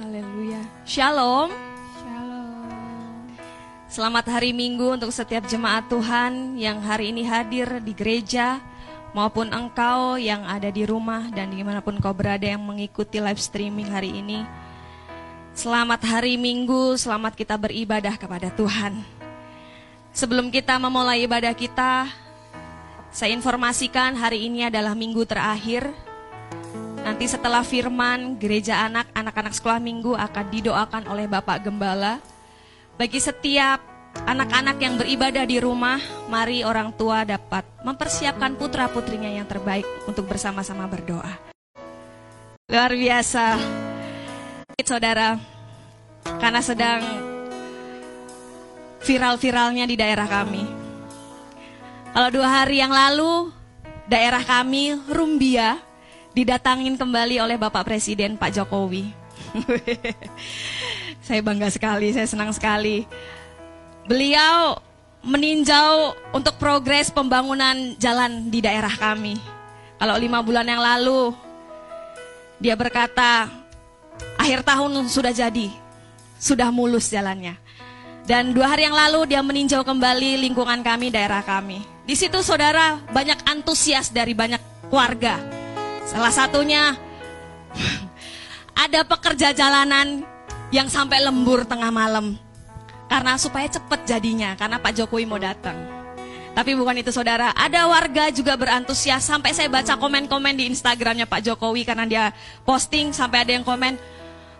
Haleluya. Shalom. Shalom. Selamat hari Minggu untuk setiap jemaat Tuhan yang hari ini hadir di gereja maupun engkau yang ada di rumah dan di mana pun kau berada yang mengikuti live streaming hari ini. Selamat hari Minggu, selamat kita beribadah kepada Tuhan. Sebelum kita memulai ibadah kita, saya informasikan hari ini adalah minggu terakhir Nanti setelah firman, gereja anak, anak-anak sekolah minggu akan didoakan oleh Bapak Gembala. Bagi setiap anak-anak yang beribadah di rumah, mari orang tua dapat mempersiapkan putra-putrinya yang terbaik untuk bersama-sama berdoa. Luar biasa. Saudara, karena sedang viral-viralnya di daerah kami. Kalau dua hari yang lalu, daerah kami, Rumbia, didatangin kembali oleh Bapak Presiden Pak Jokowi. saya bangga sekali, saya senang sekali. Beliau meninjau untuk progres pembangunan jalan di daerah kami. Kalau lima bulan yang lalu, dia berkata, akhir tahun sudah jadi, sudah mulus jalannya. Dan dua hari yang lalu dia meninjau kembali lingkungan kami, daerah kami. Di situ saudara banyak antusias dari banyak warga Salah satunya ada pekerja jalanan yang sampai lembur tengah malam. Karena supaya cepat jadinya, karena Pak Jokowi mau datang. Tapi bukan itu saudara, ada warga juga berantusias sampai saya baca komen-komen di Instagramnya Pak Jokowi karena dia posting sampai ada yang komen,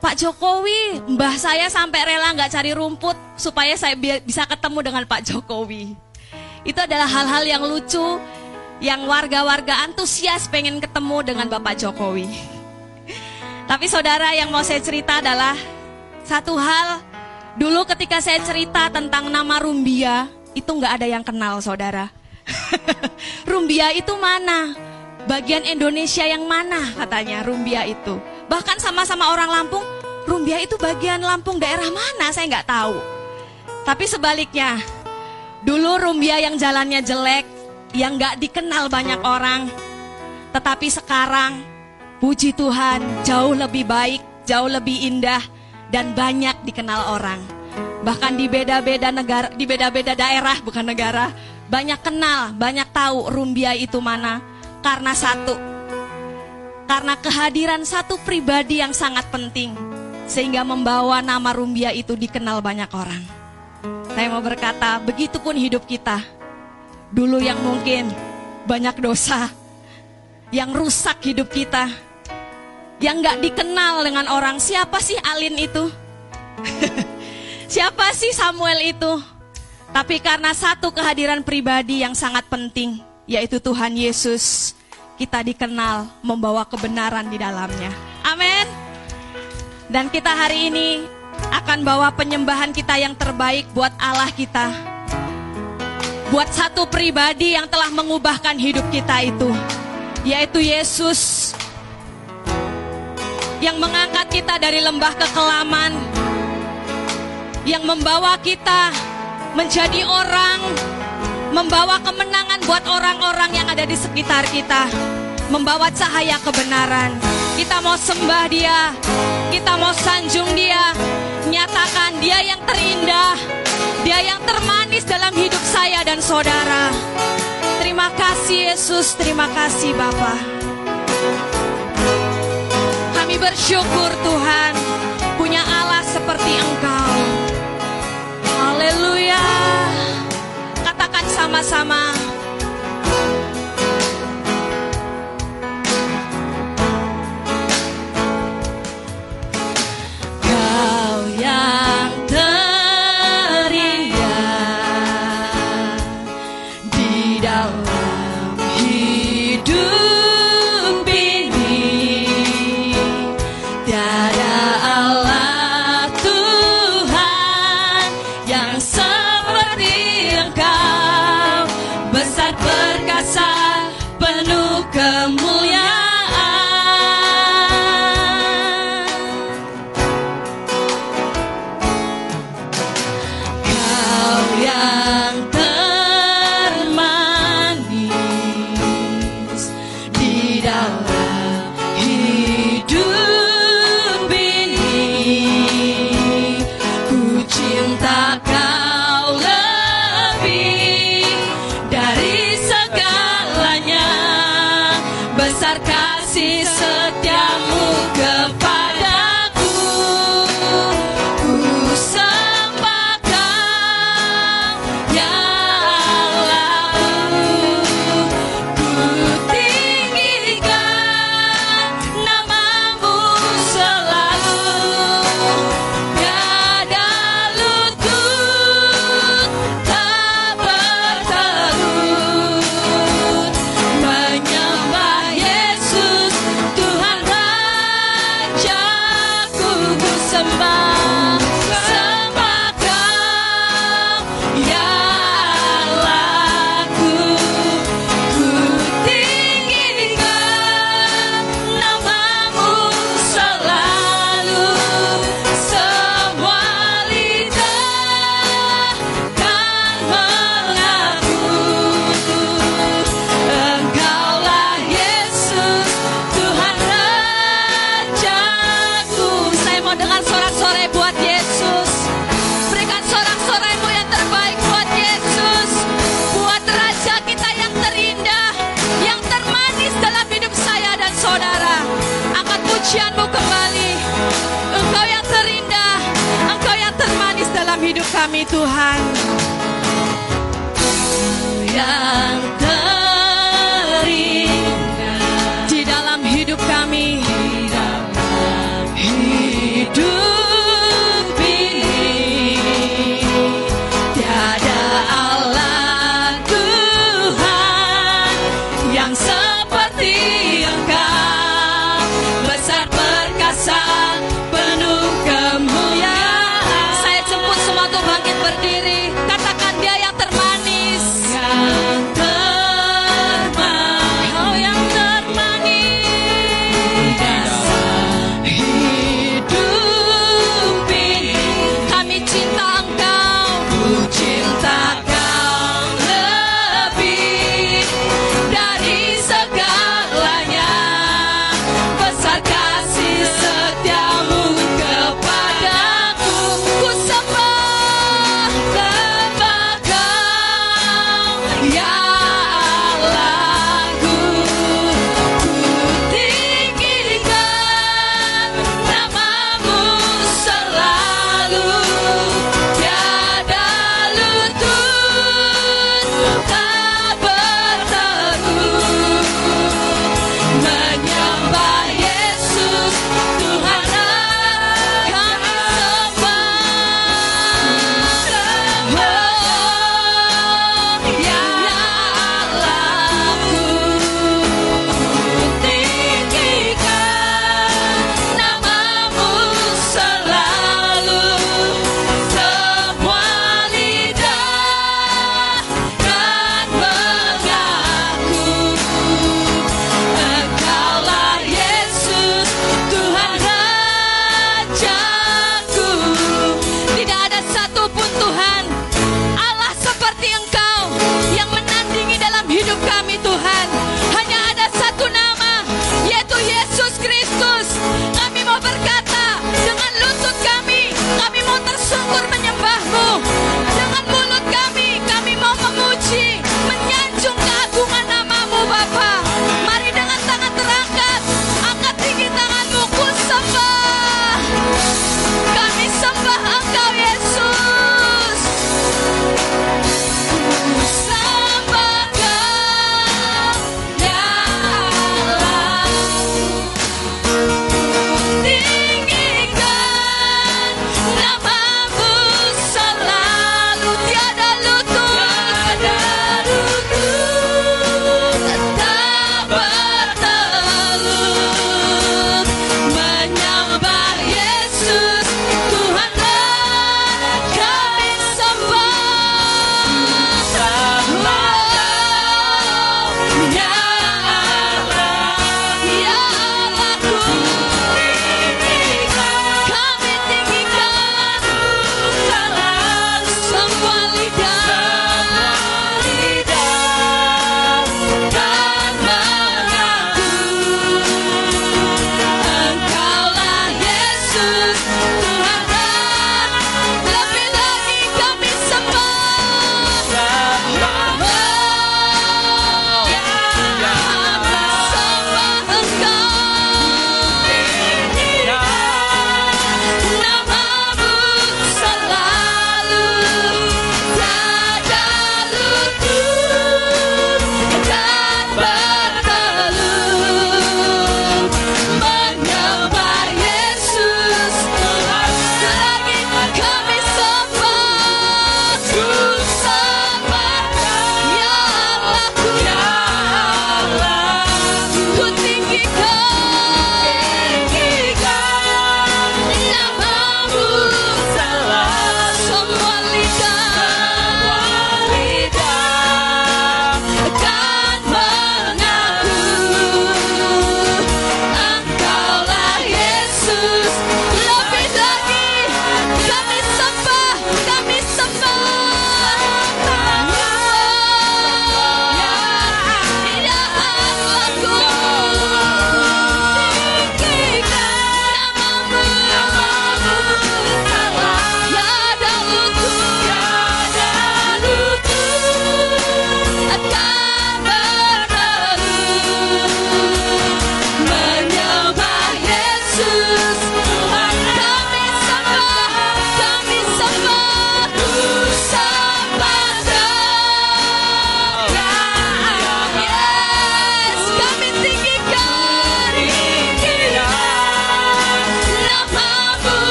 Pak Jokowi, mbah saya sampai rela nggak cari rumput supaya saya bisa ketemu dengan Pak Jokowi. Itu adalah hal-hal yang lucu yang warga-warga antusias pengen ketemu dengan Bapak Jokowi. Tapi saudara yang mau saya cerita adalah satu hal dulu ketika saya cerita tentang nama Rumbia itu nggak ada yang kenal saudara. Rumbia itu mana? Bagian Indonesia yang mana katanya Rumbia itu. Bahkan sama-sama orang Lampung, Rumbia itu bagian Lampung daerah mana saya nggak tahu. Tapi sebaliknya, dulu Rumbia yang jalannya jelek, yang gak dikenal banyak orang. Tetapi sekarang, puji Tuhan, jauh lebih baik, jauh lebih indah, dan banyak dikenal orang. Bahkan di beda-beda negara, di beda-beda daerah, bukan negara, banyak kenal, banyak tahu Rumbia itu mana. Karena satu, karena kehadiran satu pribadi yang sangat penting, sehingga membawa nama Rumbia itu dikenal banyak orang. Saya mau berkata, begitupun hidup kita Dulu yang mungkin banyak dosa, yang rusak hidup kita, yang gak dikenal dengan orang. Siapa sih Alin itu? Siapa sih Samuel itu? Tapi karena satu kehadiran pribadi yang sangat penting, yaitu Tuhan Yesus, kita dikenal membawa kebenaran di dalamnya. Amin. Dan kita hari ini akan bawa penyembahan kita yang terbaik buat Allah kita buat satu pribadi yang telah mengubahkan hidup kita itu, yaitu Yesus yang mengangkat kita dari lembah kekelaman, yang membawa kita menjadi orang, membawa kemenangan buat orang-orang yang ada di sekitar kita, membawa cahaya kebenaran. Kita mau sembah Dia, kita mau sanjung Dia, nyatakan Dia yang terindah, dia yang termanis dalam hidup saya dan saudara. Terima kasih Yesus, terima kasih Bapa. Kami bersyukur Tuhan punya Allah seperti Engkau. Haleluya. Katakan sama-sama.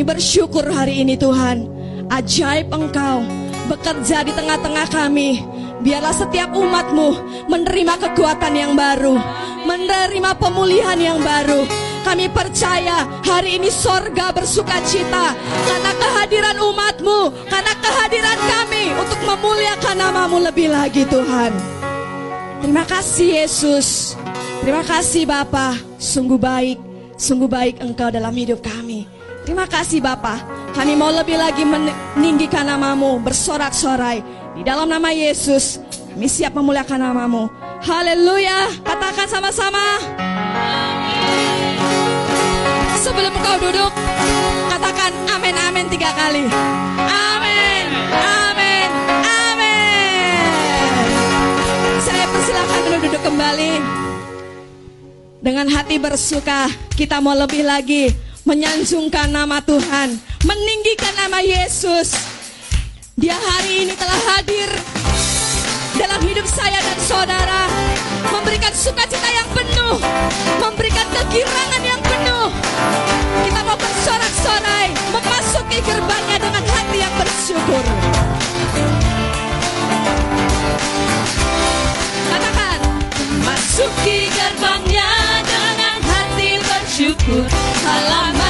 Kami bersyukur hari ini Tuhan. Ajaib Engkau bekerja di tengah-tengah kami. Biarlah setiap umatmu menerima kekuatan yang baru. Menerima pemulihan yang baru. Kami percaya hari ini sorga bersuka cita karena kehadiran umatmu, karena kehadiran kami untuk memuliakan namamu lebih lagi Tuhan. Terima kasih Yesus. Terima kasih Bapa. Sungguh baik, sungguh baik Engkau dalam hidup kami. Kasih Bapa. Kami mau lebih lagi meninggikan namamu, bersorak-sorai. Di dalam nama Yesus, kami siap memuliakan namamu. Haleluya. Katakan sama-sama. Sebelum kau duduk, katakan amin amin tiga kali. Amin, amin, amin. Saya persilakan dulu duduk kembali. Dengan hati bersuka, kita mau lebih lagi menyanjungkan nama Tuhan, meninggikan nama Yesus. Dia hari ini telah hadir dalam hidup saya dan saudara, memberikan sukacita yang penuh, memberikan kegirangan yang penuh. Kita mau bersorak-sorai, memasuki gerbangnya dengan hati yang bersyukur. Katakan, masuki gerbangnya Good. Alamak.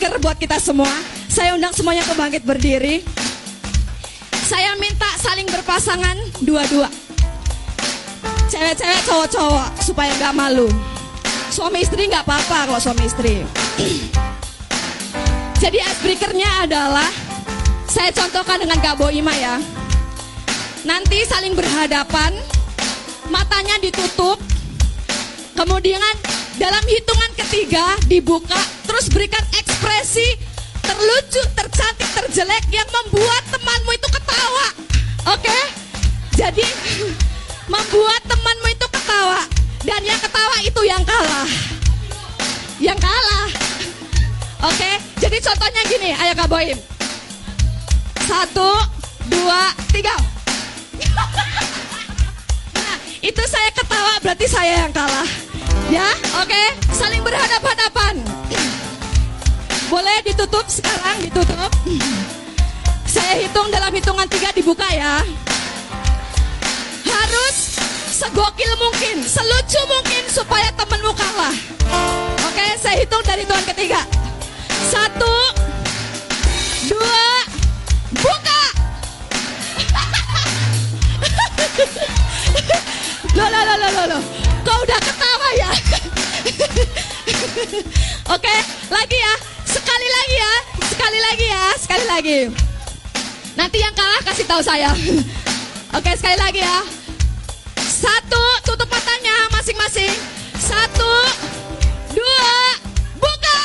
Icebreaker buat kita semua. Saya undang semuanya ke bangkit berdiri. Saya minta saling berpasangan dua-dua. Cewek-cewek cowok-cowok Supaya nggak malu. Suami istri nggak apa-apa kalau suami istri. Jadi icebreakernya adalah saya contohkan dengan Kak Boima ya. Nanti saling berhadapan, matanya ditutup, kemudian dalam hitungan ketiga dibuka, terus berikan ekspresi terlucu, tercantik, terjelek yang membuat temanmu itu ketawa. Oke? Jadi membuat temanmu itu ketawa dan yang ketawa itu yang kalah. Yang kalah. Oke, jadi contohnya gini, ayo Kak Boim. Satu, dua, tiga. Nah, itu saya ketawa berarti saya yang kalah. Ya, oke, saling berhadap-hadapan. Boleh ditutup sekarang, ditutup. Saya hitung dalam hitungan tiga dibuka ya. Harus segokil mungkin, selucu mungkin supaya temenmu kalah. Oke, saya hitung dari hitungan ketiga. Satu, dua, buka. Loh, loh, loh, loh, loh, loh. Kau udah ketawa ya? Oke, lagi ya. Sekali lagi ya. Sekali lagi ya. Sekali lagi. Nanti yang kalah kasih tahu saya. Oke, sekali lagi ya. Satu, tutup matanya masing-masing. Satu, dua, buka.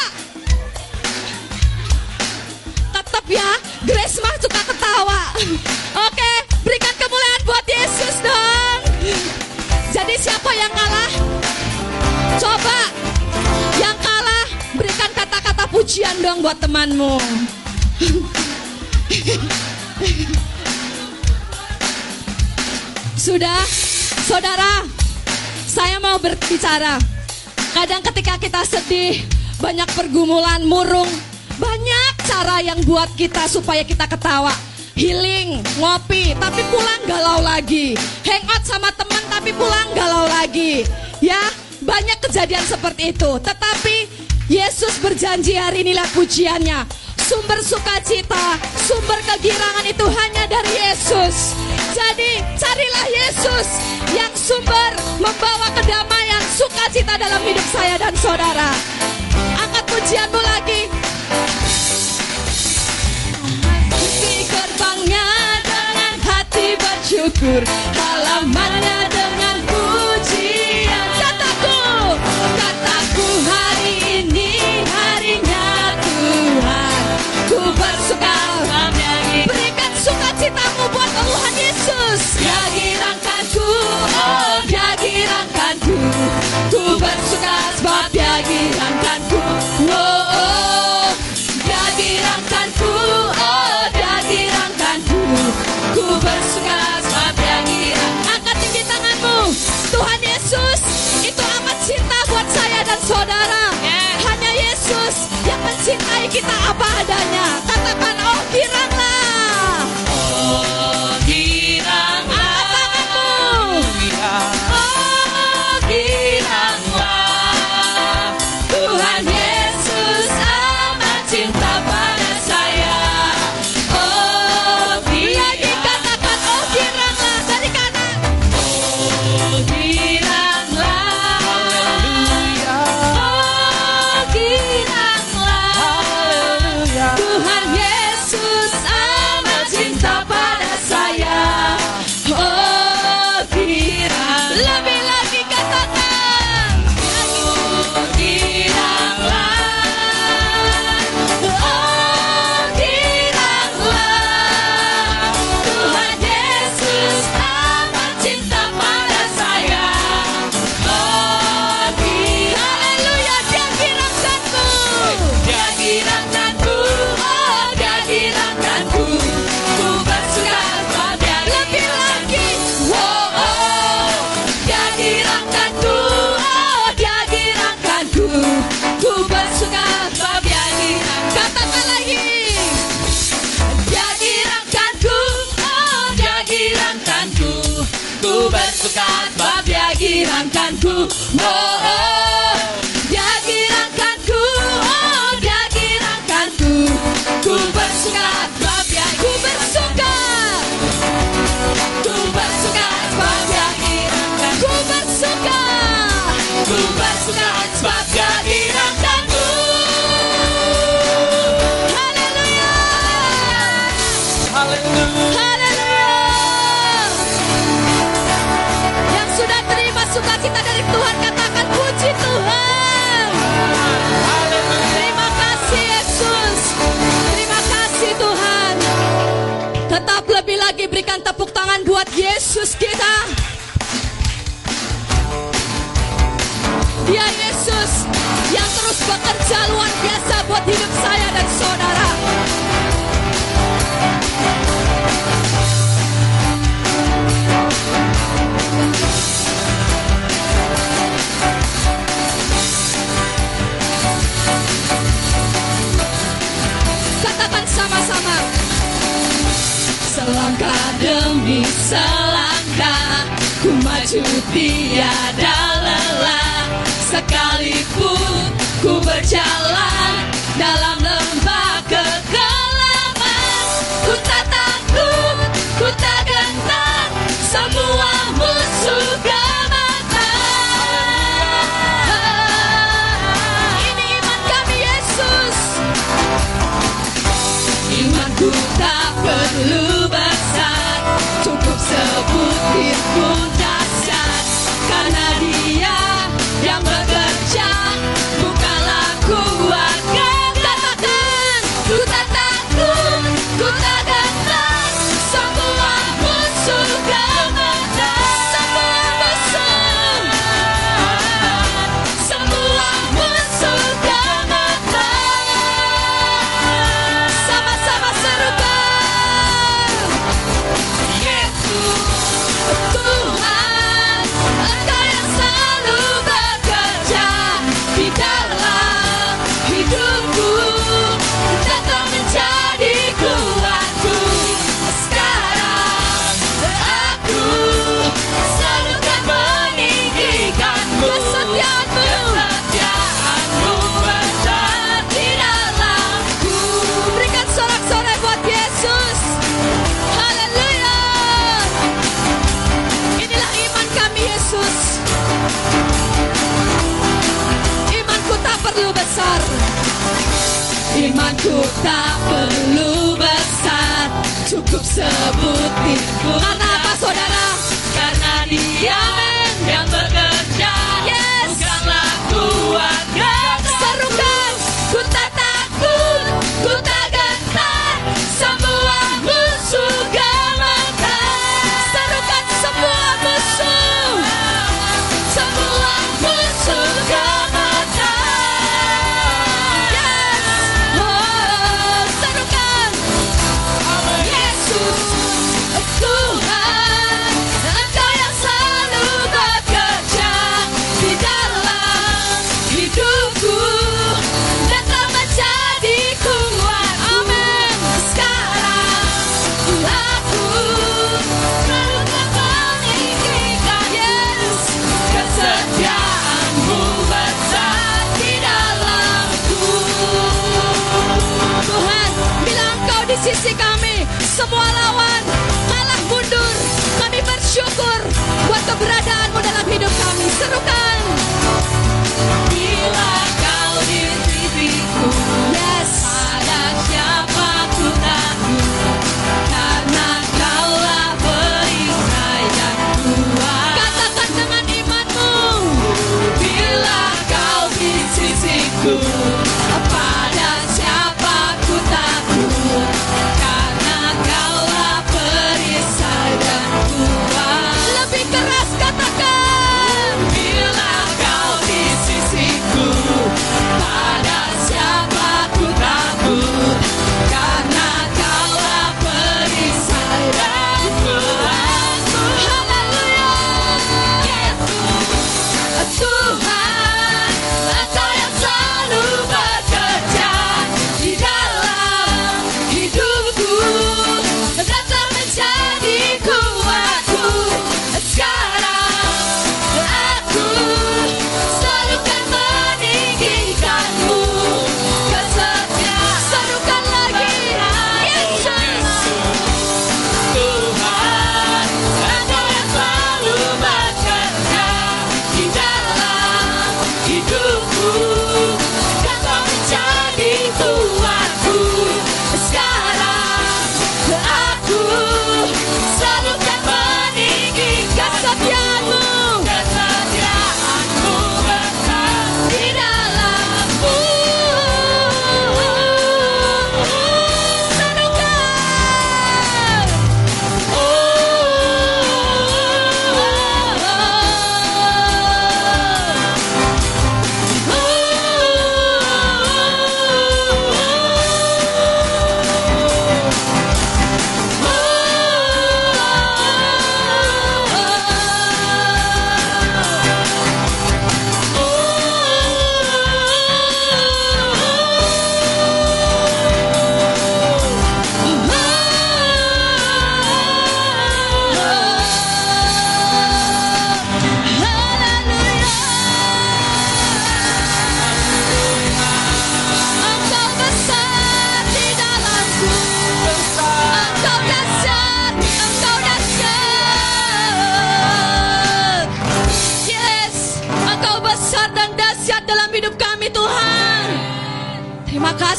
Tetap ya, Grace mah suka ketawa. Oke, berikan kemuliaan buat Yesus dong. Jadi siapa yang kalah? Coba yang kalah berikan kata-kata pujian dong buat temanmu. Sudah, saudara, saya mau berbicara. Kadang ketika kita sedih, banyak pergumulan, murung, banyak cara yang buat kita supaya kita ketawa. Healing, ngopi, tapi pulang galau lagi. Hangout sama teman, tapi pulang galau lagi. Ya, banyak kejadian seperti itu. Tetapi Yesus berjanji hari inilah pujiannya. Sumber sukacita, sumber kegirangan itu hanya dari Yesus. Jadi carilah Yesus yang sumber membawa kedamaian, sukacita dalam hidup saya dan saudara. Angkat pujianmu lagi. Bersyukur, halamannya dengan saudara. Hanya Yesus yang mencintai kita apa adanya. Katakan, oh No. Jesus selangkah Ku maju tiada lelah? Sekalipun ku berjalan dalam lembah kegelapan Ku tak takut, ku tak gentar Semua musuh gemetar Ini iman kami Yesus. Imanku tak perlu Aku tak perlu besar. Cukup sebut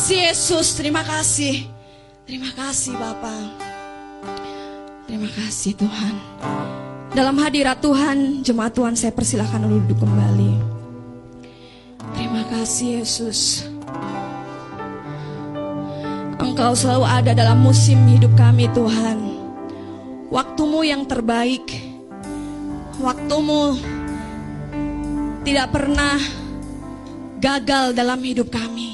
kasih Yesus, terima kasih. Terima kasih Bapak. Terima kasih Tuhan. Dalam hadirat Tuhan, jemaat Tuhan saya persilahkan duduk kembali. Terima kasih Yesus. Engkau selalu ada dalam musim hidup kami Tuhan. Waktumu yang terbaik. Waktumu tidak pernah gagal dalam hidup kami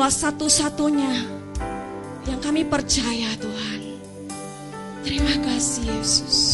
bahwa satu-satunya yang kami percaya Tuhan. Terima kasih Yesus.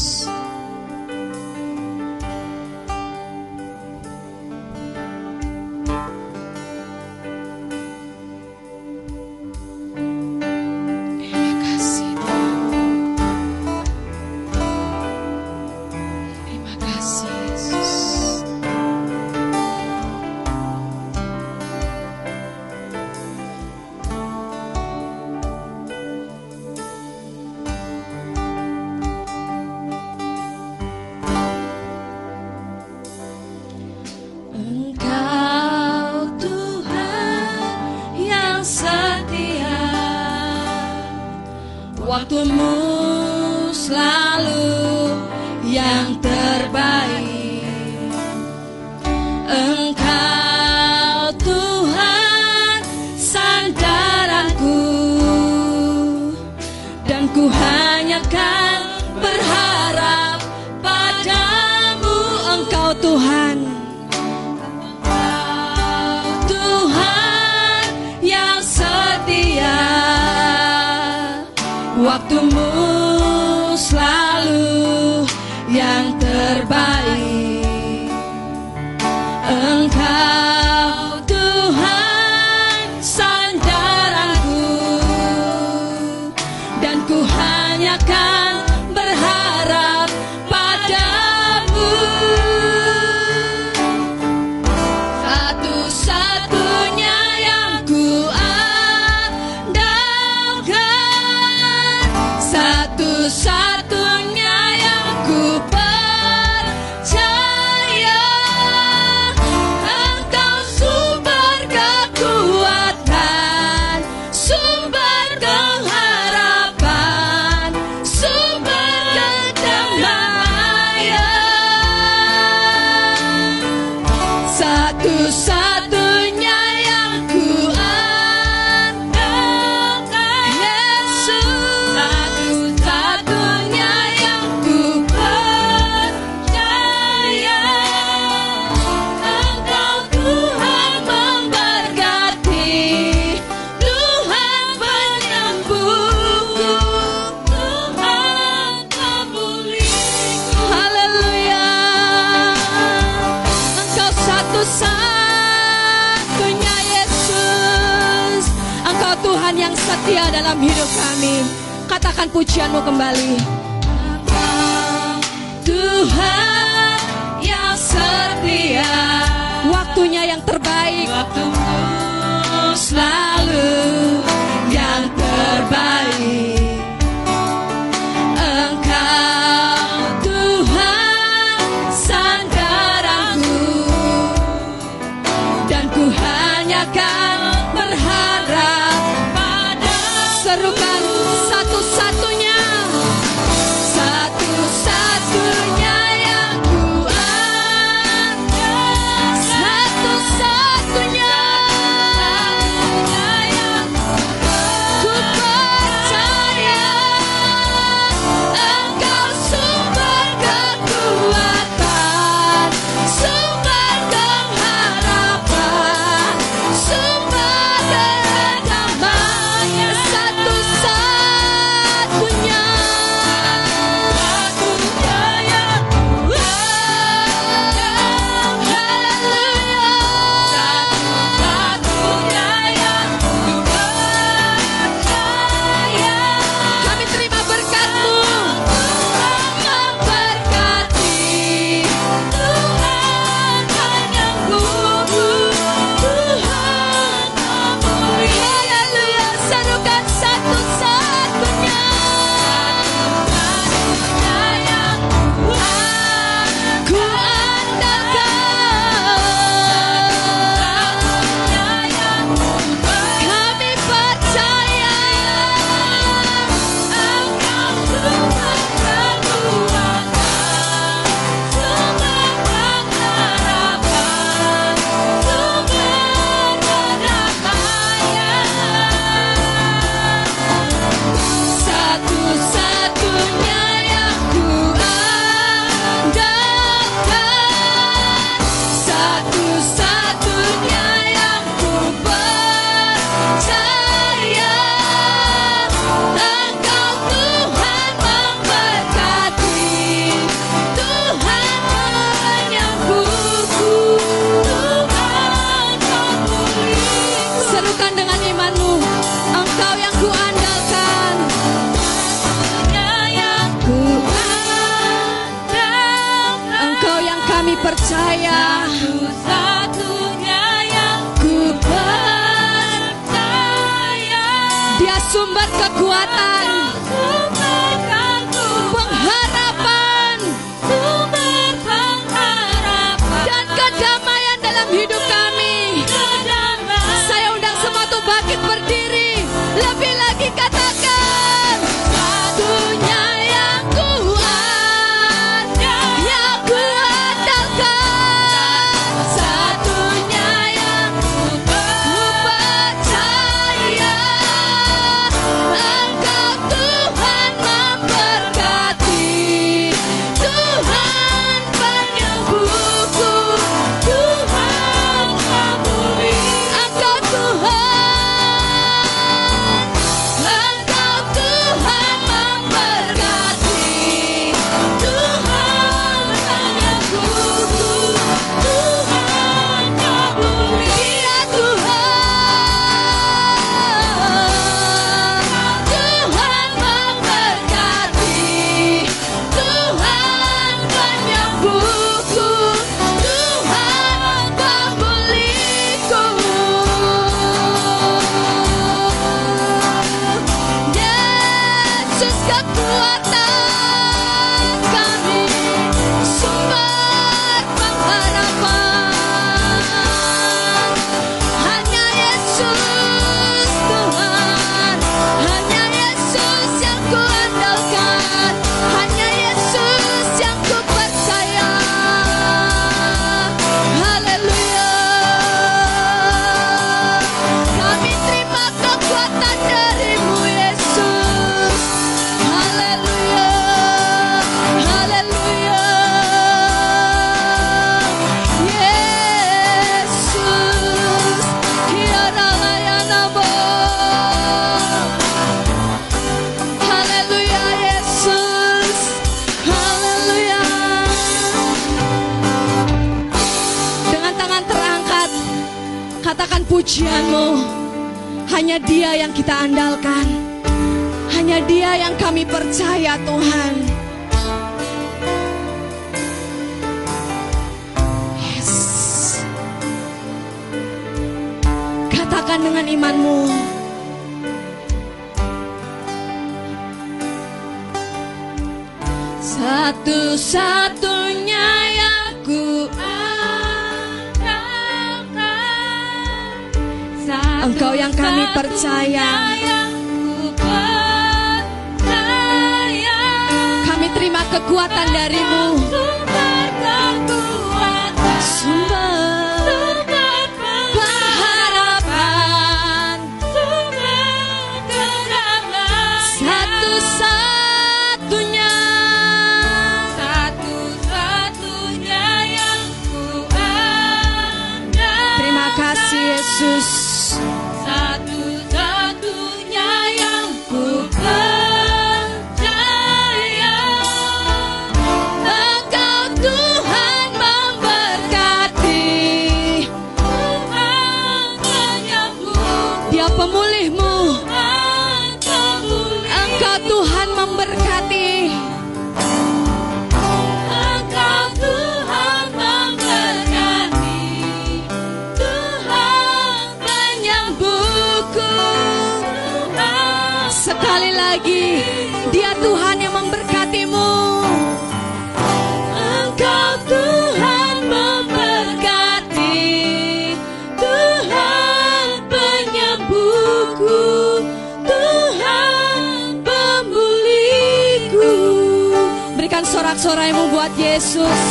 Yesus.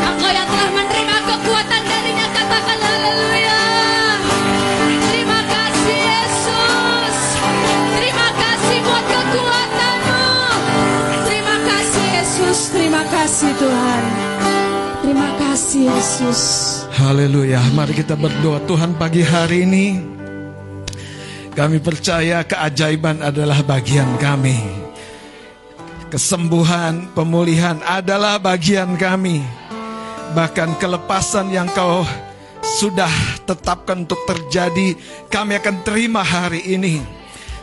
Engkau yang telah menerima kekuatan darinya, katakan haleluya. Terima kasih Yesus. Terima kasih buat kekuatanmu. Terima kasih Yesus. Terima kasih Tuhan. Terima kasih Yesus. Haleluya. Mari kita berdoa Tuhan pagi hari ini. Kami percaya keajaiban adalah bagian kami. Kesembuhan, pemulihan adalah bagian kami. Bahkan kelepasan yang kau sudah tetapkan untuk terjadi, kami akan terima hari ini.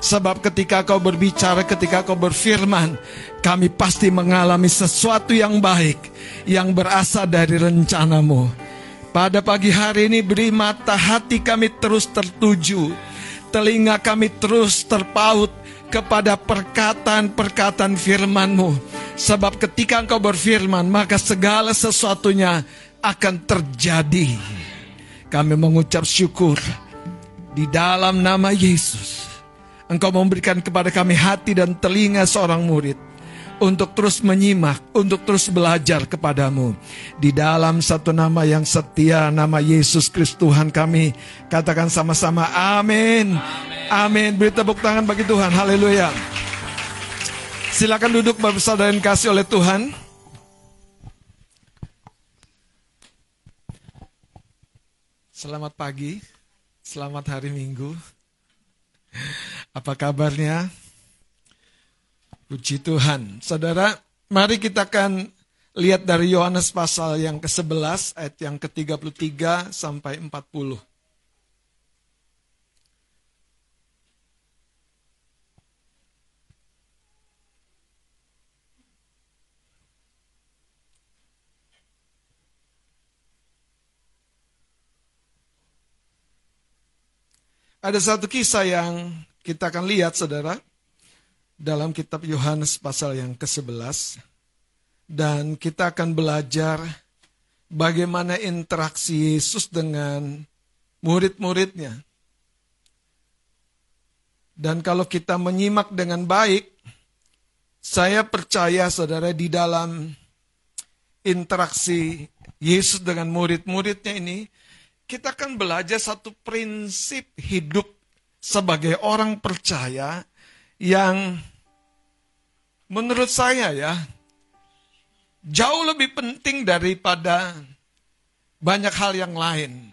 Sebab ketika kau berbicara, ketika kau berfirman, kami pasti mengalami sesuatu yang baik yang berasal dari rencanamu. Pada pagi hari ini beri mata hati kami terus tertuju, telinga kami terus terpaut kepada perkataan-perkataan firman-Mu. Sebab ketika Engkau berfirman, maka segala sesuatunya akan terjadi. Kami mengucap syukur di dalam nama Yesus. Engkau memberikan kepada kami hati dan telinga seorang murid untuk terus menyimak, untuk terus belajar kepadamu. Di dalam satu nama yang setia, nama Yesus Kristus Tuhan kami. Katakan sama-sama, amin. Amin. Beri tepuk tangan bagi Tuhan, haleluya. Silakan duduk Bapak Saudara yang kasih oleh Tuhan. Selamat pagi, selamat hari Minggu. Apa kabarnya? Puji Tuhan. Saudara, mari kita akan lihat dari Yohanes pasal yang ke-11 ayat yang ke-33 sampai 40. Ada satu kisah yang kita akan lihat, saudara. Dalam kitab Yohanes pasal yang ke-11 dan kita akan belajar bagaimana interaksi Yesus dengan murid-muridnya. Dan kalau kita menyimak dengan baik, saya percaya saudara di dalam interaksi Yesus dengan murid-muridnya ini, kita akan belajar satu prinsip hidup sebagai orang percaya yang menurut saya ya jauh lebih penting daripada banyak hal yang lain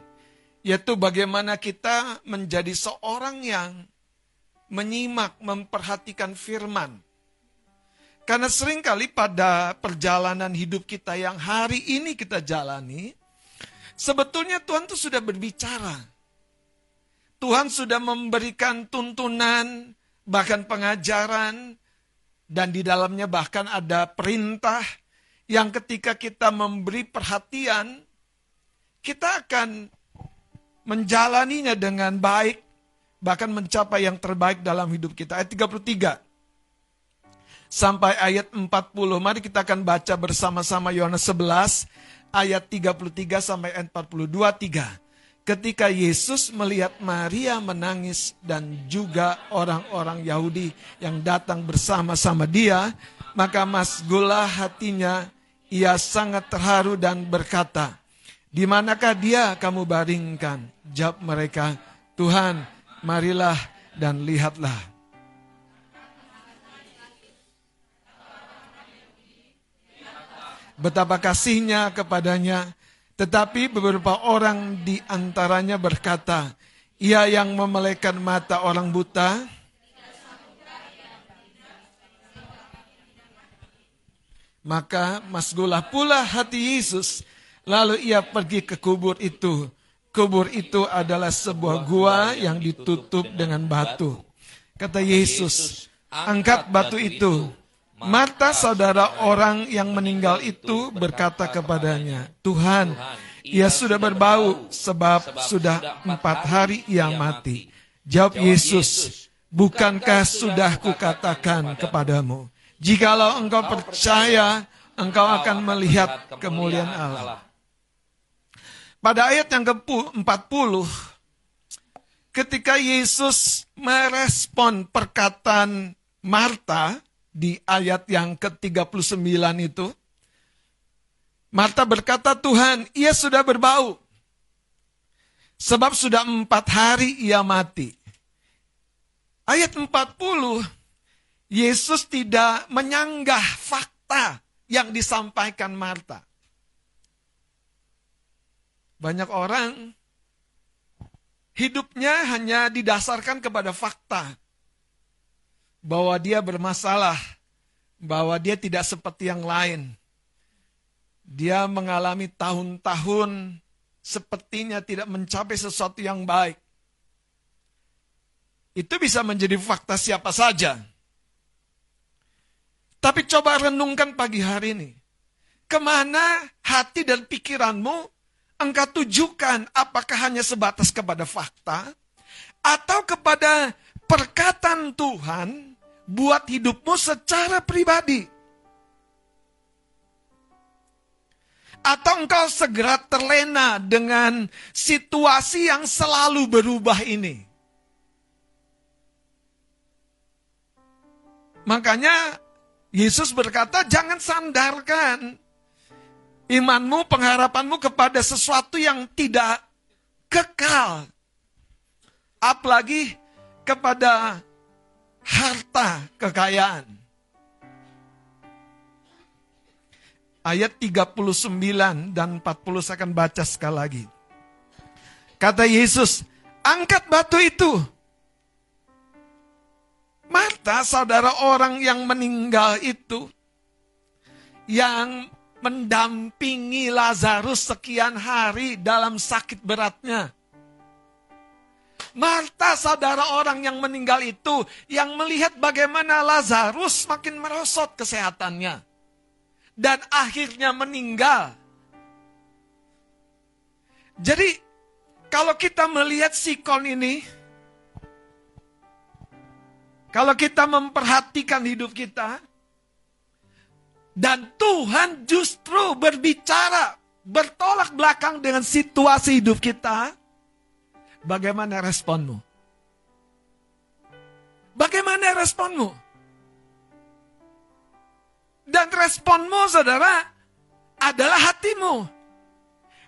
yaitu bagaimana kita menjadi seorang yang menyimak, memperhatikan firman. Karena sering kali pada perjalanan hidup kita yang hari ini kita jalani, sebetulnya Tuhan itu sudah berbicara. Tuhan sudah memberikan tuntunan, bahkan pengajaran, dan di dalamnya bahkan ada perintah yang ketika kita memberi perhatian, kita akan menjalaninya dengan baik, bahkan mencapai yang terbaik dalam hidup kita. Ayat 33 sampai ayat 40. Mari kita akan baca bersama-sama Yohanes 11 ayat 33 sampai ayat 42 3. Ketika Yesus melihat Maria menangis dan juga orang-orang Yahudi yang datang bersama-sama dia, maka masgulah hatinya, ia sangat terharu dan berkata, di manakah dia kamu baringkan? Jawab mereka, Tuhan, marilah dan lihatlah. Betapa kasihnya kepadanya, tetapi beberapa orang di antaranya berkata, ia yang memelekan mata orang buta, maka masgulah pula hati Yesus. Lalu ia pergi ke kubur itu. Kubur itu adalah sebuah gua yang ditutup dengan batu. Kata Yesus, angkat batu itu. Mata saudara orang yang meninggal itu berkata kepadanya, Tuhan, ia sudah berbau sebab sudah empat hari ia mati. Jawab Yesus, bukankah sudah kukatakan kepadamu, jikalau engkau percaya, engkau akan melihat kemuliaan Allah. Pada ayat yang ke-40, ketika Yesus merespon perkataan Marta, di ayat yang ke-39 itu. Marta berkata, Tuhan, ia sudah berbau. Sebab sudah empat hari ia mati. Ayat 40, Yesus tidak menyanggah fakta yang disampaikan Marta. Banyak orang hidupnya hanya didasarkan kepada fakta bahwa dia bermasalah, bahwa dia tidak seperti yang lain. Dia mengalami tahun-tahun sepertinya tidak mencapai sesuatu yang baik. Itu bisa menjadi fakta siapa saja. Tapi coba renungkan pagi hari ini. Ke mana hati dan pikiranmu engkau tujukan? Apakah hanya sebatas kepada fakta? Atau kepada perkataan Tuhan buat hidupmu secara pribadi. Atau engkau segera terlena dengan situasi yang selalu berubah ini. Makanya Yesus berkata jangan sandarkan imanmu, pengharapanmu kepada sesuatu yang tidak kekal. Apalagi kepada harta kekayaan. Ayat 39 dan 40 saya akan baca sekali lagi. Kata Yesus, angkat batu itu. Marta, saudara orang yang meninggal itu, yang mendampingi Lazarus sekian hari dalam sakit beratnya. Marta saudara orang yang meninggal itu yang melihat bagaimana Lazarus makin merosot kesehatannya. Dan akhirnya meninggal. Jadi kalau kita melihat sikon ini, Kalau kita memperhatikan hidup kita, dan Tuhan justru berbicara, bertolak belakang dengan situasi hidup kita, bagaimana responmu? Bagaimana responmu? Dan responmu, saudara, adalah hatimu.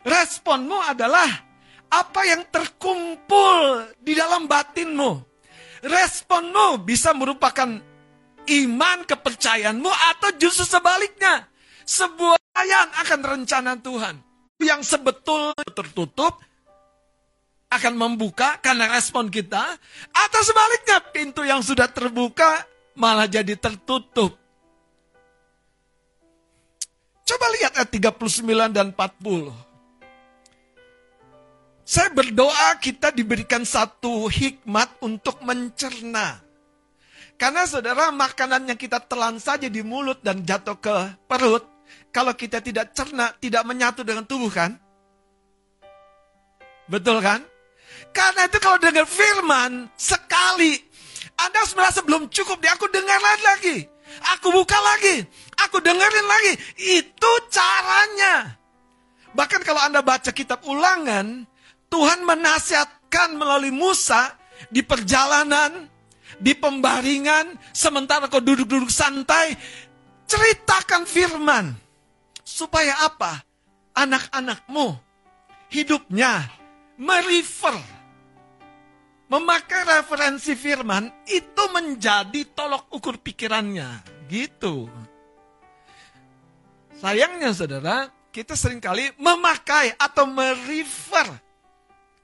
Responmu adalah apa yang terkumpul di dalam batinmu. Responmu bisa merupakan iman kepercayaanmu atau justru sebaliknya. Sebuah ayat akan rencana Tuhan. Yang sebetul tertutup akan membuka karena respon kita. Atau sebaliknya pintu yang sudah terbuka malah jadi tertutup. Coba lihat ayat 39 dan 40. Saya berdoa kita diberikan satu hikmat untuk mencerna. Karena saudara makanan yang kita telan saja di mulut dan jatuh ke perut. Kalau kita tidak cerna, tidak menyatu dengan tubuh kan? Betul kan? Karena itu kalau dengar firman sekali, Anda merasa belum cukup, di aku dengar lagi. Aku buka lagi, aku dengerin lagi. Itu caranya. Bahkan kalau Anda baca kitab ulangan, Tuhan menasihatkan melalui Musa di perjalanan, di pembaringan, sementara kau duduk-duduk santai, ceritakan firman. Supaya apa? Anak-anakmu hidupnya merefer, memakai referensi firman, itu menjadi tolok ukur pikirannya. Gitu. Sayangnya saudara, kita sering kali memakai atau merefer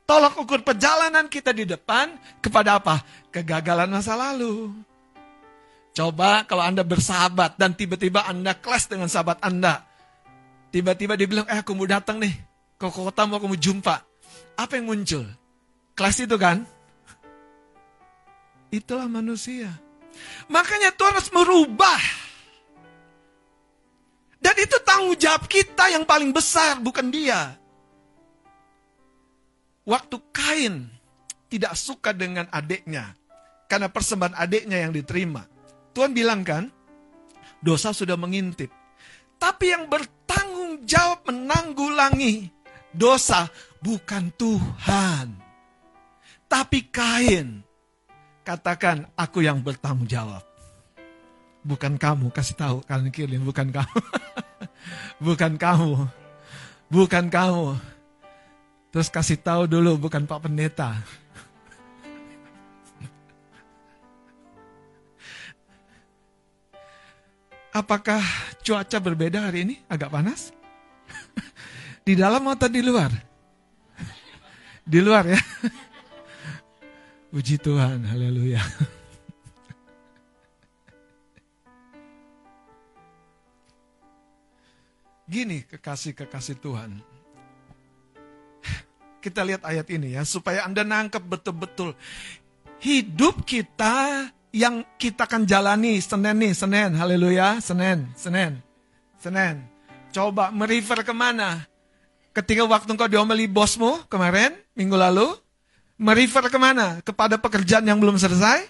Tolak ukur perjalanan kita di depan kepada apa? Kegagalan masa lalu. Coba kalau Anda bersahabat dan tiba-tiba Anda kelas dengan sahabat Anda. Tiba-tiba dia bilang, eh aku mau datang nih. Ke kota mau aku mau jumpa. Apa yang muncul? Kelas itu kan? Itulah manusia. Makanya Tuhan harus merubah. Dan itu tanggung jawab kita yang paling besar, bukan dia waktu Kain tidak suka dengan adiknya karena persembahan adiknya yang diterima. Tuhan bilang kan, dosa sudah mengintip. Tapi yang bertanggung jawab menanggulangi dosa bukan Tuhan. Tapi Kain. Katakan, aku yang bertanggung jawab. Bukan kamu, kasih tahu kalian kiri, bukan kamu. bukan kamu. Bukan kamu. Terus kasih tahu dulu bukan Pak Pendeta. Apakah cuaca berbeda hari ini? Agak panas? Di dalam atau di luar? Di luar ya. Puji Tuhan, haleluya. Gini kekasih-kekasih Tuhan. Kita lihat ayat ini ya, supaya Anda nangkep betul-betul. Hidup kita yang kita akan jalani Senin nih, Senin, haleluya, Senin, Senin, Senin. Coba merefer ke mana? Ketika waktu engkau diomeli bosmu kemarin, minggu lalu, merefer ke mana? Kepada pekerjaan yang belum selesai?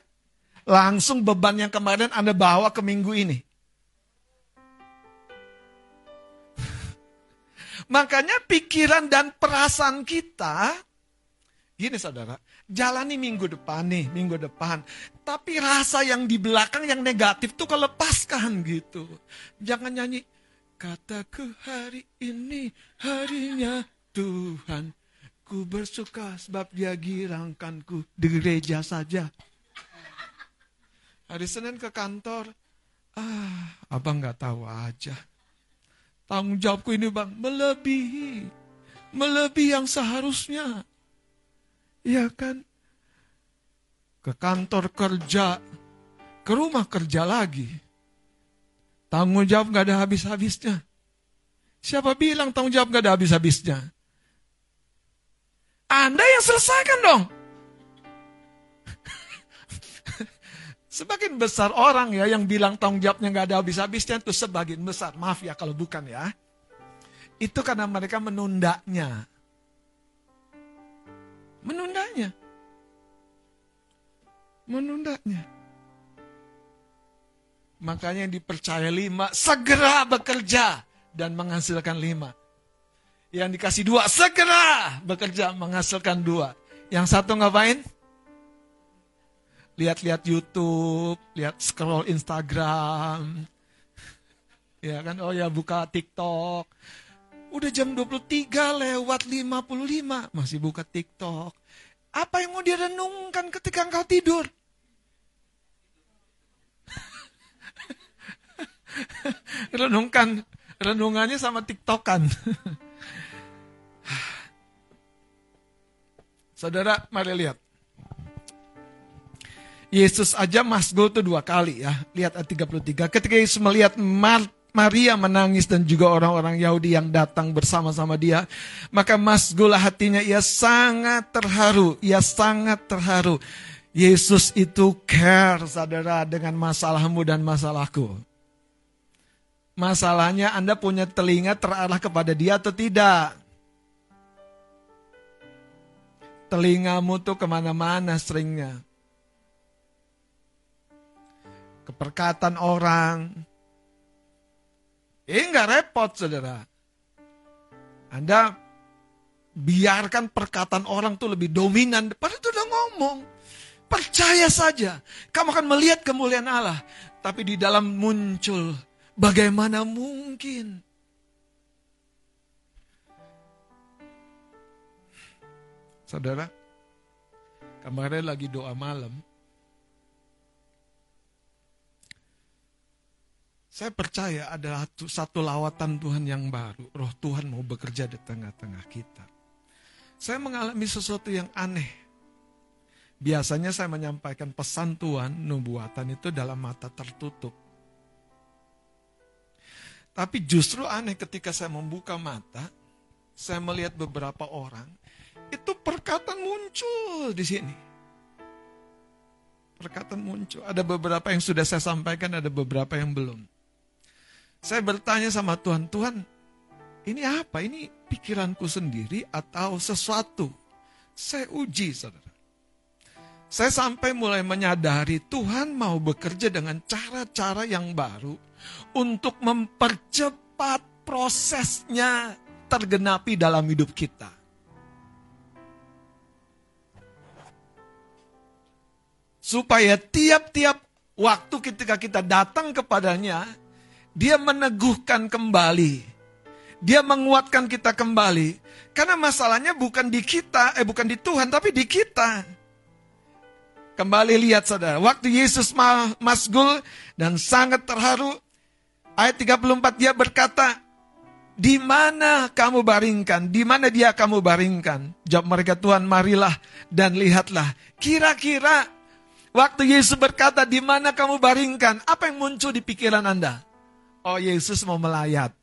Langsung beban yang kemarin Anda bawa ke minggu ini. Makanya pikiran dan perasaan kita, gini saudara, jalani minggu depan nih, minggu depan. Tapi rasa yang di belakang yang negatif tuh kelepaskan gitu. Jangan nyanyi, kataku hari ini harinya Tuhan. Ku bersuka sebab dia girangkanku di gereja saja. Hari Senin ke kantor, ah abang gak tahu aja. Tanggung jawabku ini bang, melebihi. Melebihi yang seharusnya. Iya kan? Ke kantor kerja, ke rumah kerja lagi. Tanggung jawab gak ada habis-habisnya. Siapa bilang tanggung jawab gak ada habis-habisnya? Anda yang selesaikan dong. Sebagian besar orang ya yang bilang tanggung jawabnya nggak ada habis-habisnya itu sebagian besar. Maaf ya kalau bukan ya. Itu karena mereka menundanya. Menundanya. Menundanya. Makanya yang dipercaya lima, segera bekerja dan menghasilkan lima. Yang dikasih dua, segera bekerja menghasilkan dua. Yang satu ngapain? Lihat-lihat YouTube, lihat scroll Instagram. Ya kan, oh ya buka TikTok. Udah jam 23 lewat 55, masih buka TikTok. Apa yang mau direnungkan ketika engkau tidur? Renungkan, renungannya sama TikTokan. Saudara, mari lihat. Yesus aja masgul itu dua kali ya. Lihat ayat 33. Ketika Yesus melihat Mar Maria menangis dan juga orang-orang Yahudi yang datang bersama-sama dia. Maka masgul hatinya ia sangat terharu. Ia sangat terharu. Yesus itu care saudara dengan masalahmu dan masalahku. Masalahnya Anda punya telinga terarah kepada dia atau tidak? Telingamu tuh ke mana-mana seringnya. Keperkatan orang. Ini nggak repot saudara. Anda biarkan perkataan orang tuh lebih dominan. Padahal itu udah ngomong. Percaya saja. Kamu akan melihat kemuliaan Allah. Tapi di dalam muncul. Bagaimana mungkin? Saudara, kemarin lagi doa malam. Saya percaya ada satu lawatan Tuhan yang baru. Roh Tuhan mau bekerja di tengah-tengah kita. Saya mengalami sesuatu yang aneh. Biasanya saya menyampaikan pesan Tuhan, nubuatan itu dalam mata tertutup. Tapi justru aneh ketika saya membuka mata, saya melihat beberapa orang, itu perkataan muncul di sini. Perkataan muncul. Ada beberapa yang sudah saya sampaikan, ada beberapa yang belum. Saya bertanya sama Tuhan, Tuhan, ini apa? Ini pikiranku sendiri atau sesuatu? Saya uji, saudara. Saya sampai mulai menyadari Tuhan mau bekerja dengan cara-cara yang baru untuk mempercepat prosesnya tergenapi dalam hidup kita. Supaya tiap-tiap waktu ketika kita datang kepadanya, dia meneguhkan kembali. Dia menguatkan kita kembali. Karena masalahnya bukan di kita, eh bukan di Tuhan, tapi di kita. Kembali lihat saudara, waktu Yesus masgul dan sangat terharu, ayat 34 dia berkata, di mana kamu baringkan? Di mana dia kamu baringkan? Jawab mereka, Tuhan marilah dan lihatlah. Kira-kira waktu Yesus berkata, di mana kamu baringkan? Apa yang muncul di pikiran Anda? Oh Yesus mau melayat.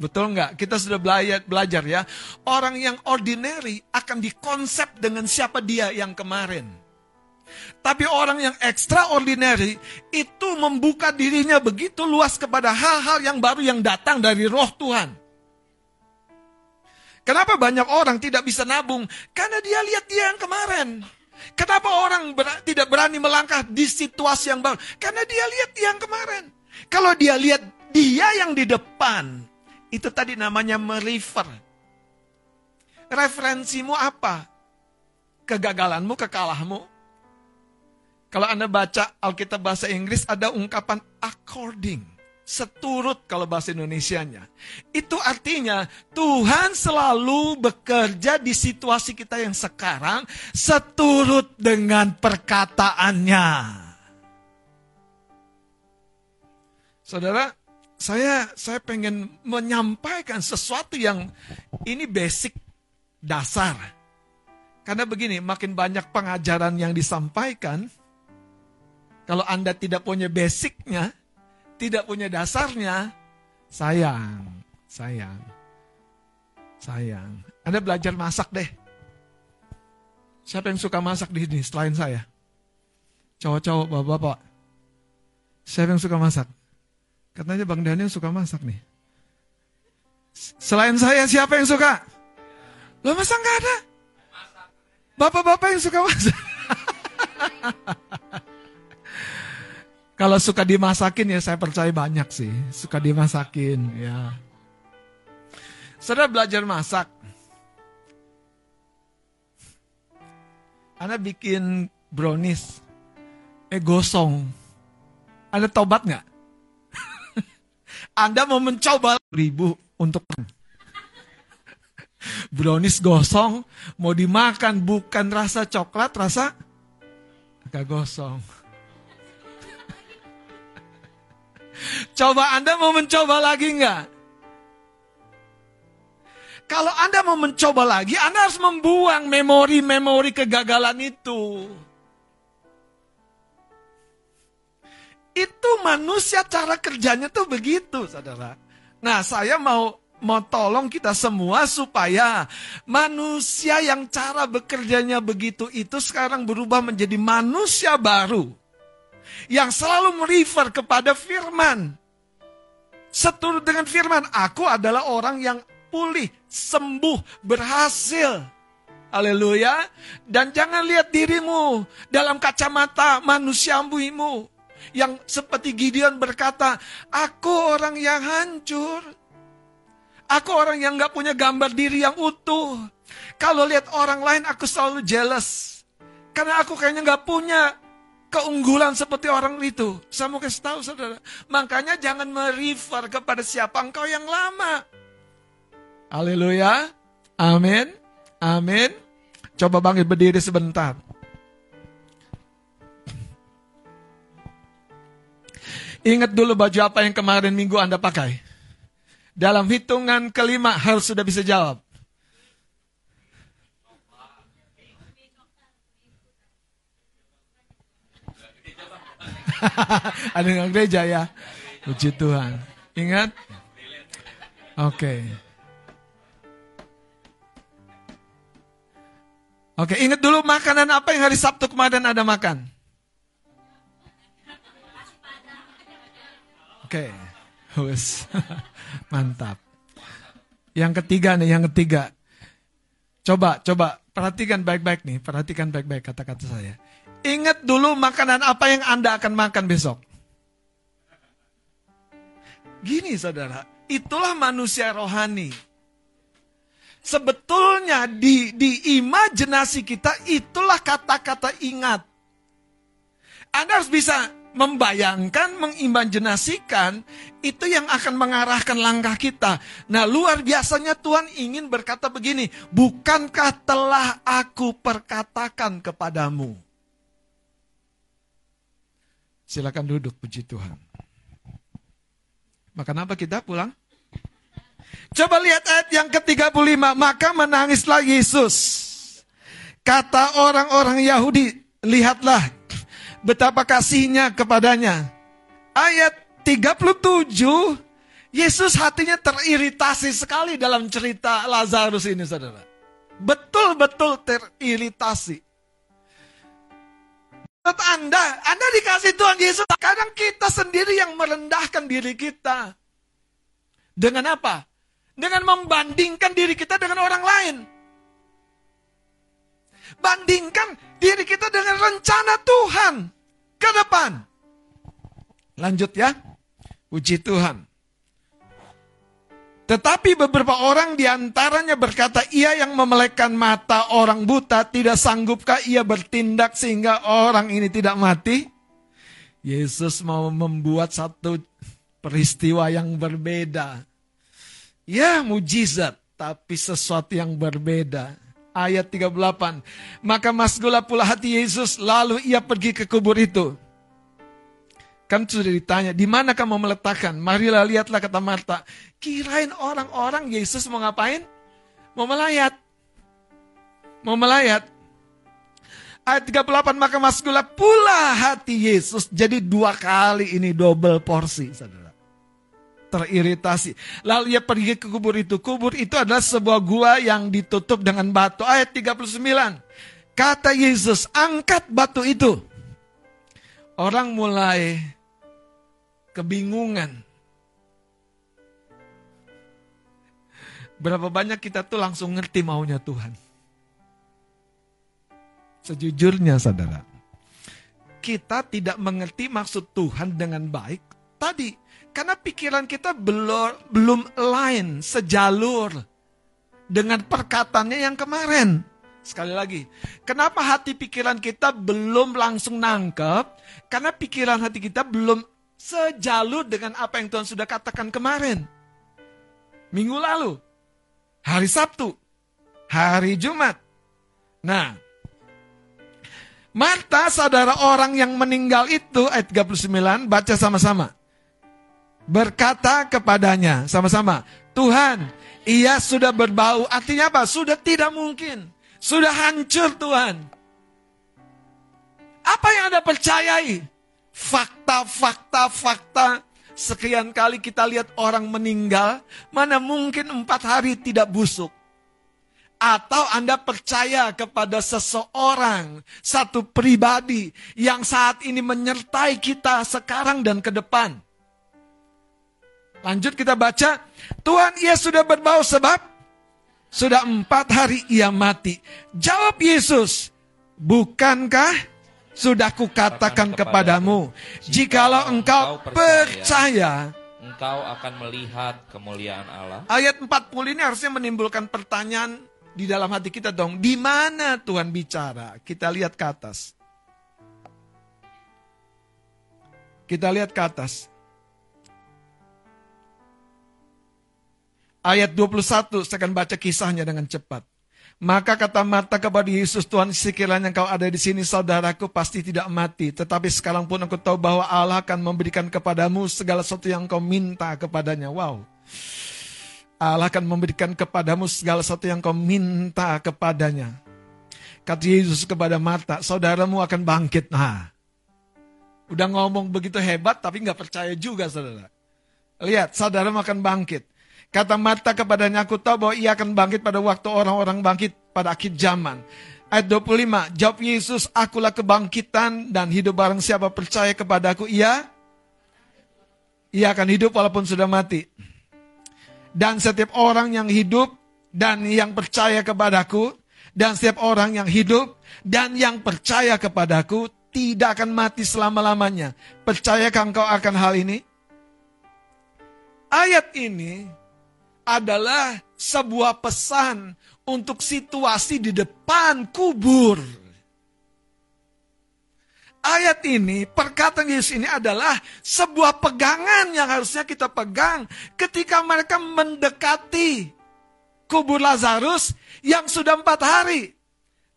Betul nggak? Kita sudah belajar, belajar ya. Orang yang ordinary akan dikonsep dengan siapa dia yang kemarin. Tapi orang yang extraordinary itu membuka dirinya begitu luas kepada hal-hal yang baru yang datang dari roh Tuhan. Kenapa banyak orang tidak bisa nabung? Karena dia lihat dia yang kemarin. Kenapa orang ber tidak berani melangkah di situasi yang baru? Karena dia lihat dia yang kemarin. Kalau dia lihat dia yang di depan, itu tadi namanya merefer. Referensimu apa? Kegagalanmu, kekalahmu. Kalau Anda baca Alkitab bahasa Inggris ada ungkapan according. Seturut kalau bahasa Indonesianya. Itu artinya Tuhan selalu bekerja di situasi kita yang sekarang seturut dengan perkataannya. Saudara, saya saya pengen menyampaikan sesuatu yang ini basic dasar. Karena begini, makin banyak pengajaran yang disampaikan, kalau Anda tidak punya basicnya, tidak punya dasarnya, sayang, sayang, sayang. Anda belajar masak deh. Siapa yang suka masak di sini selain saya? Cowok-cowok, bapak-bapak. Siapa yang suka masak? Katanya Bang Daniel suka masak nih. Selain saya siapa yang suka? Lo masa nggak ada? Bapak-bapak yang suka masak. Kalau suka dimasakin ya saya percaya banyak sih. Suka dimasakin ya. Saudara belajar masak. Anda bikin brownies. Eh gosong. Anda tobat nggak? Anda mau mencoba ribu untuk brownies gosong mau dimakan bukan rasa coklat rasa agak gosong. Coba Anda mau mencoba lagi nggak? Kalau Anda mau mencoba lagi, Anda harus membuang memori-memori kegagalan itu. Itu manusia cara kerjanya tuh begitu, saudara. Nah, saya mau mau tolong kita semua supaya manusia yang cara bekerjanya begitu itu sekarang berubah menjadi manusia baru yang selalu merefer kepada firman. Seturut dengan firman, aku adalah orang yang pulih, sembuh, berhasil. Haleluya. Dan jangan lihat dirimu dalam kacamata manusiamu yang seperti Gideon berkata, aku orang yang hancur. Aku orang yang gak punya gambar diri yang utuh. Kalau lihat orang lain aku selalu jealous. Karena aku kayaknya gak punya keunggulan seperti orang itu. Saya mau kasih tahu saudara. Makanya jangan merefer kepada siapa engkau yang lama. Haleluya. Amin. Amin. Coba bangkit berdiri sebentar. Ingat dulu baju apa yang kemarin minggu Anda pakai. Dalam hitungan kelima harus sudah bisa jawab. Ada yang gereja ya. Puji Tuhan. Ingat? Oke. Okay. Oke, okay, ingat dulu makanan apa yang hari Sabtu kemarin ada makan? Oke. Okay. Mantap. Yang ketiga nih, yang ketiga. Coba, coba perhatikan baik-baik nih, perhatikan baik-baik kata-kata saya. Ingat dulu makanan apa yang Anda akan makan besok. Gini saudara, itulah manusia rohani. Sebetulnya di, di imajinasi kita itulah kata-kata ingat. Anda harus bisa membayangkan, mengimajinasikan itu yang akan mengarahkan langkah kita. Nah, luar biasanya Tuhan ingin berkata begini, "Bukankah telah aku perkatakan kepadamu?" Silakan duduk, puji Tuhan. Makan apa kita pulang? Coba lihat ayat yang ke-35. Maka menangislah Yesus. Kata orang-orang Yahudi, lihatlah betapa kasihnya kepadanya. Ayat 37, Yesus hatinya teriritasi sekali dalam cerita Lazarus ini saudara. Betul-betul teriritasi. Menurut Anda, Anda dikasih Tuhan Yesus. Kadang kita sendiri yang merendahkan diri kita. Dengan apa? Dengan membandingkan diri kita dengan orang lain. Bandingkan diri kita dengan rencana Tuhan ke depan. Lanjut ya. Puji Tuhan. Tetapi beberapa orang di antaranya berkata, ia yang memelekkan mata orang buta, tidak sanggupkah ia bertindak sehingga orang ini tidak mati? Yesus mau membuat satu peristiwa yang berbeda. Ya mujizat, tapi sesuatu yang berbeda. Ayat 38. Maka masgula pula hati Yesus, lalu ia pergi ke kubur itu. Kan sudah ditanya, di mana kamu meletakkan? Marilah lihatlah kata Marta. Kirain orang-orang Yesus mau ngapain? Mau melayat. Mau melayat. Ayat 38, maka masuklah pula hati Yesus. Jadi dua kali ini double porsi, saudara. Teriritasi. Lalu ia pergi ke kubur itu. Kubur itu adalah sebuah gua yang ditutup dengan batu. Ayat 39. Kata Yesus, angkat batu itu. Orang mulai kebingungan. Berapa banyak kita tuh langsung ngerti maunya Tuhan. Sejujurnya saudara. kita tidak mengerti maksud Tuhan dengan baik? Tadi, karena pikiran kita belum belum align, sejalur dengan perkataannya yang kemarin. Sekali lagi, kenapa hati pikiran kita belum langsung nangkep? Karena pikiran hati kita belum sejalur dengan apa yang Tuhan sudah katakan kemarin. Minggu lalu, hari Sabtu, hari Jumat. Nah, Marta saudara orang yang meninggal itu ayat 39 baca sama-sama. Berkata kepadanya sama-sama, Tuhan, ia sudah berbau. Artinya apa? Sudah tidak mungkin. Sudah hancur Tuhan. Apa yang Anda percayai? Fakta, fakta, fakta. Sekian kali kita lihat orang meninggal, mana mungkin empat hari tidak busuk. Atau Anda percaya kepada seseorang, satu pribadi yang saat ini menyertai kita sekarang dan ke depan. Lanjut kita baca, Tuhan ia sudah berbau sebab sudah empat hari ia mati. Jawab Yesus, bukankah sudah kukatakan kepadamu, jikalau engkau percaya, engkau akan melihat kemuliaan Allah. Ayat 40 ini harusnya menimbulkan pertanyaan di dalam hati kita dong. Di mana Tuhan bicara? Kita lihat ke atas. Kita lihat ke atas. Ayat 21, saya akan baca kisahnya dengan cepat. Maka kata Marta kepada Yesus, Tuhan sekiranya engkau ada di sini saudaraku pasti tidak mati. Tetapi sekarang pun aku tahu bahwa Allah akan memberikan kepadamu segala sesuatu yang kau minta kepadanya. Wow. Allah akan memberikan kepadamu segala sesuatu yang kau minta kepadanya. Kata Yesus kepada Marta, saudaramu akan bangkit. Nah, udah ngomong begitu hebat tapi nggak percaya juga saudara. Lihat, saudaramu akan bangkit. Kata Marta kepadanya, aku tahu bahwa ia akan bangkit pada waktu orang-orang bangkit pada akhir zaman. Ayat 25, jawab Yesus, akulah kebangkitan dan hidup barang siapa percaya kepadaku, ia ia akan hidup walaupun sudah mati. Dan setiap orang yang hidup dan yang percaya kepadaku, dan setiap orang yang hidup dan yang percaya kepadaku tidak akan mati selama-lamanya. Percayakah engkau akan hal ini? Ayat ini adalah sebuah pesan untuk situasi di depan kubur. Ayat ini, perkataan Yesus ini adalah sebuah pegangan yang harusnya kita pegang ketika mereka mendekati kubur Lazarus yang sudah empat hari.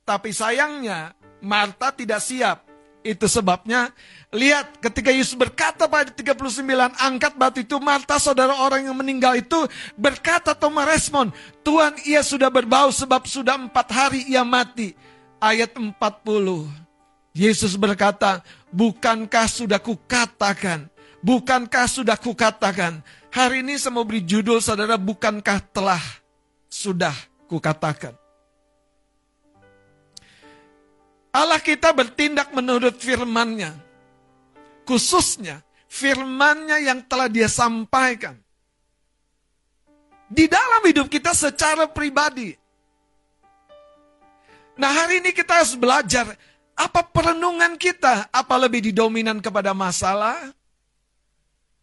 Tapi sayangnya, Marta tidak siap. Itu sebabnya Lihat ketika Yesus berkata pada 39 angkat batu itu Marta saudara orang yang meninggal itu berkata atau merespon Tuhan ia sudah berbau sebab sudah empat hari ia mati. Ayat 40 Yesus berkata bukankah sudah kukatakan? Bukankah sudah kukatakan? Hari ini saya mau beri judul saudara bukankah telah sudah kukatakan? Allah kita bertindak menurut firman-Nya khususnya firmannya yang telah dia sampaikan. Di dalam hidup kita secara pribadi. Nah hari ini kita harus belajar apa perenungan kita, apa lebih didominan kepada masalah,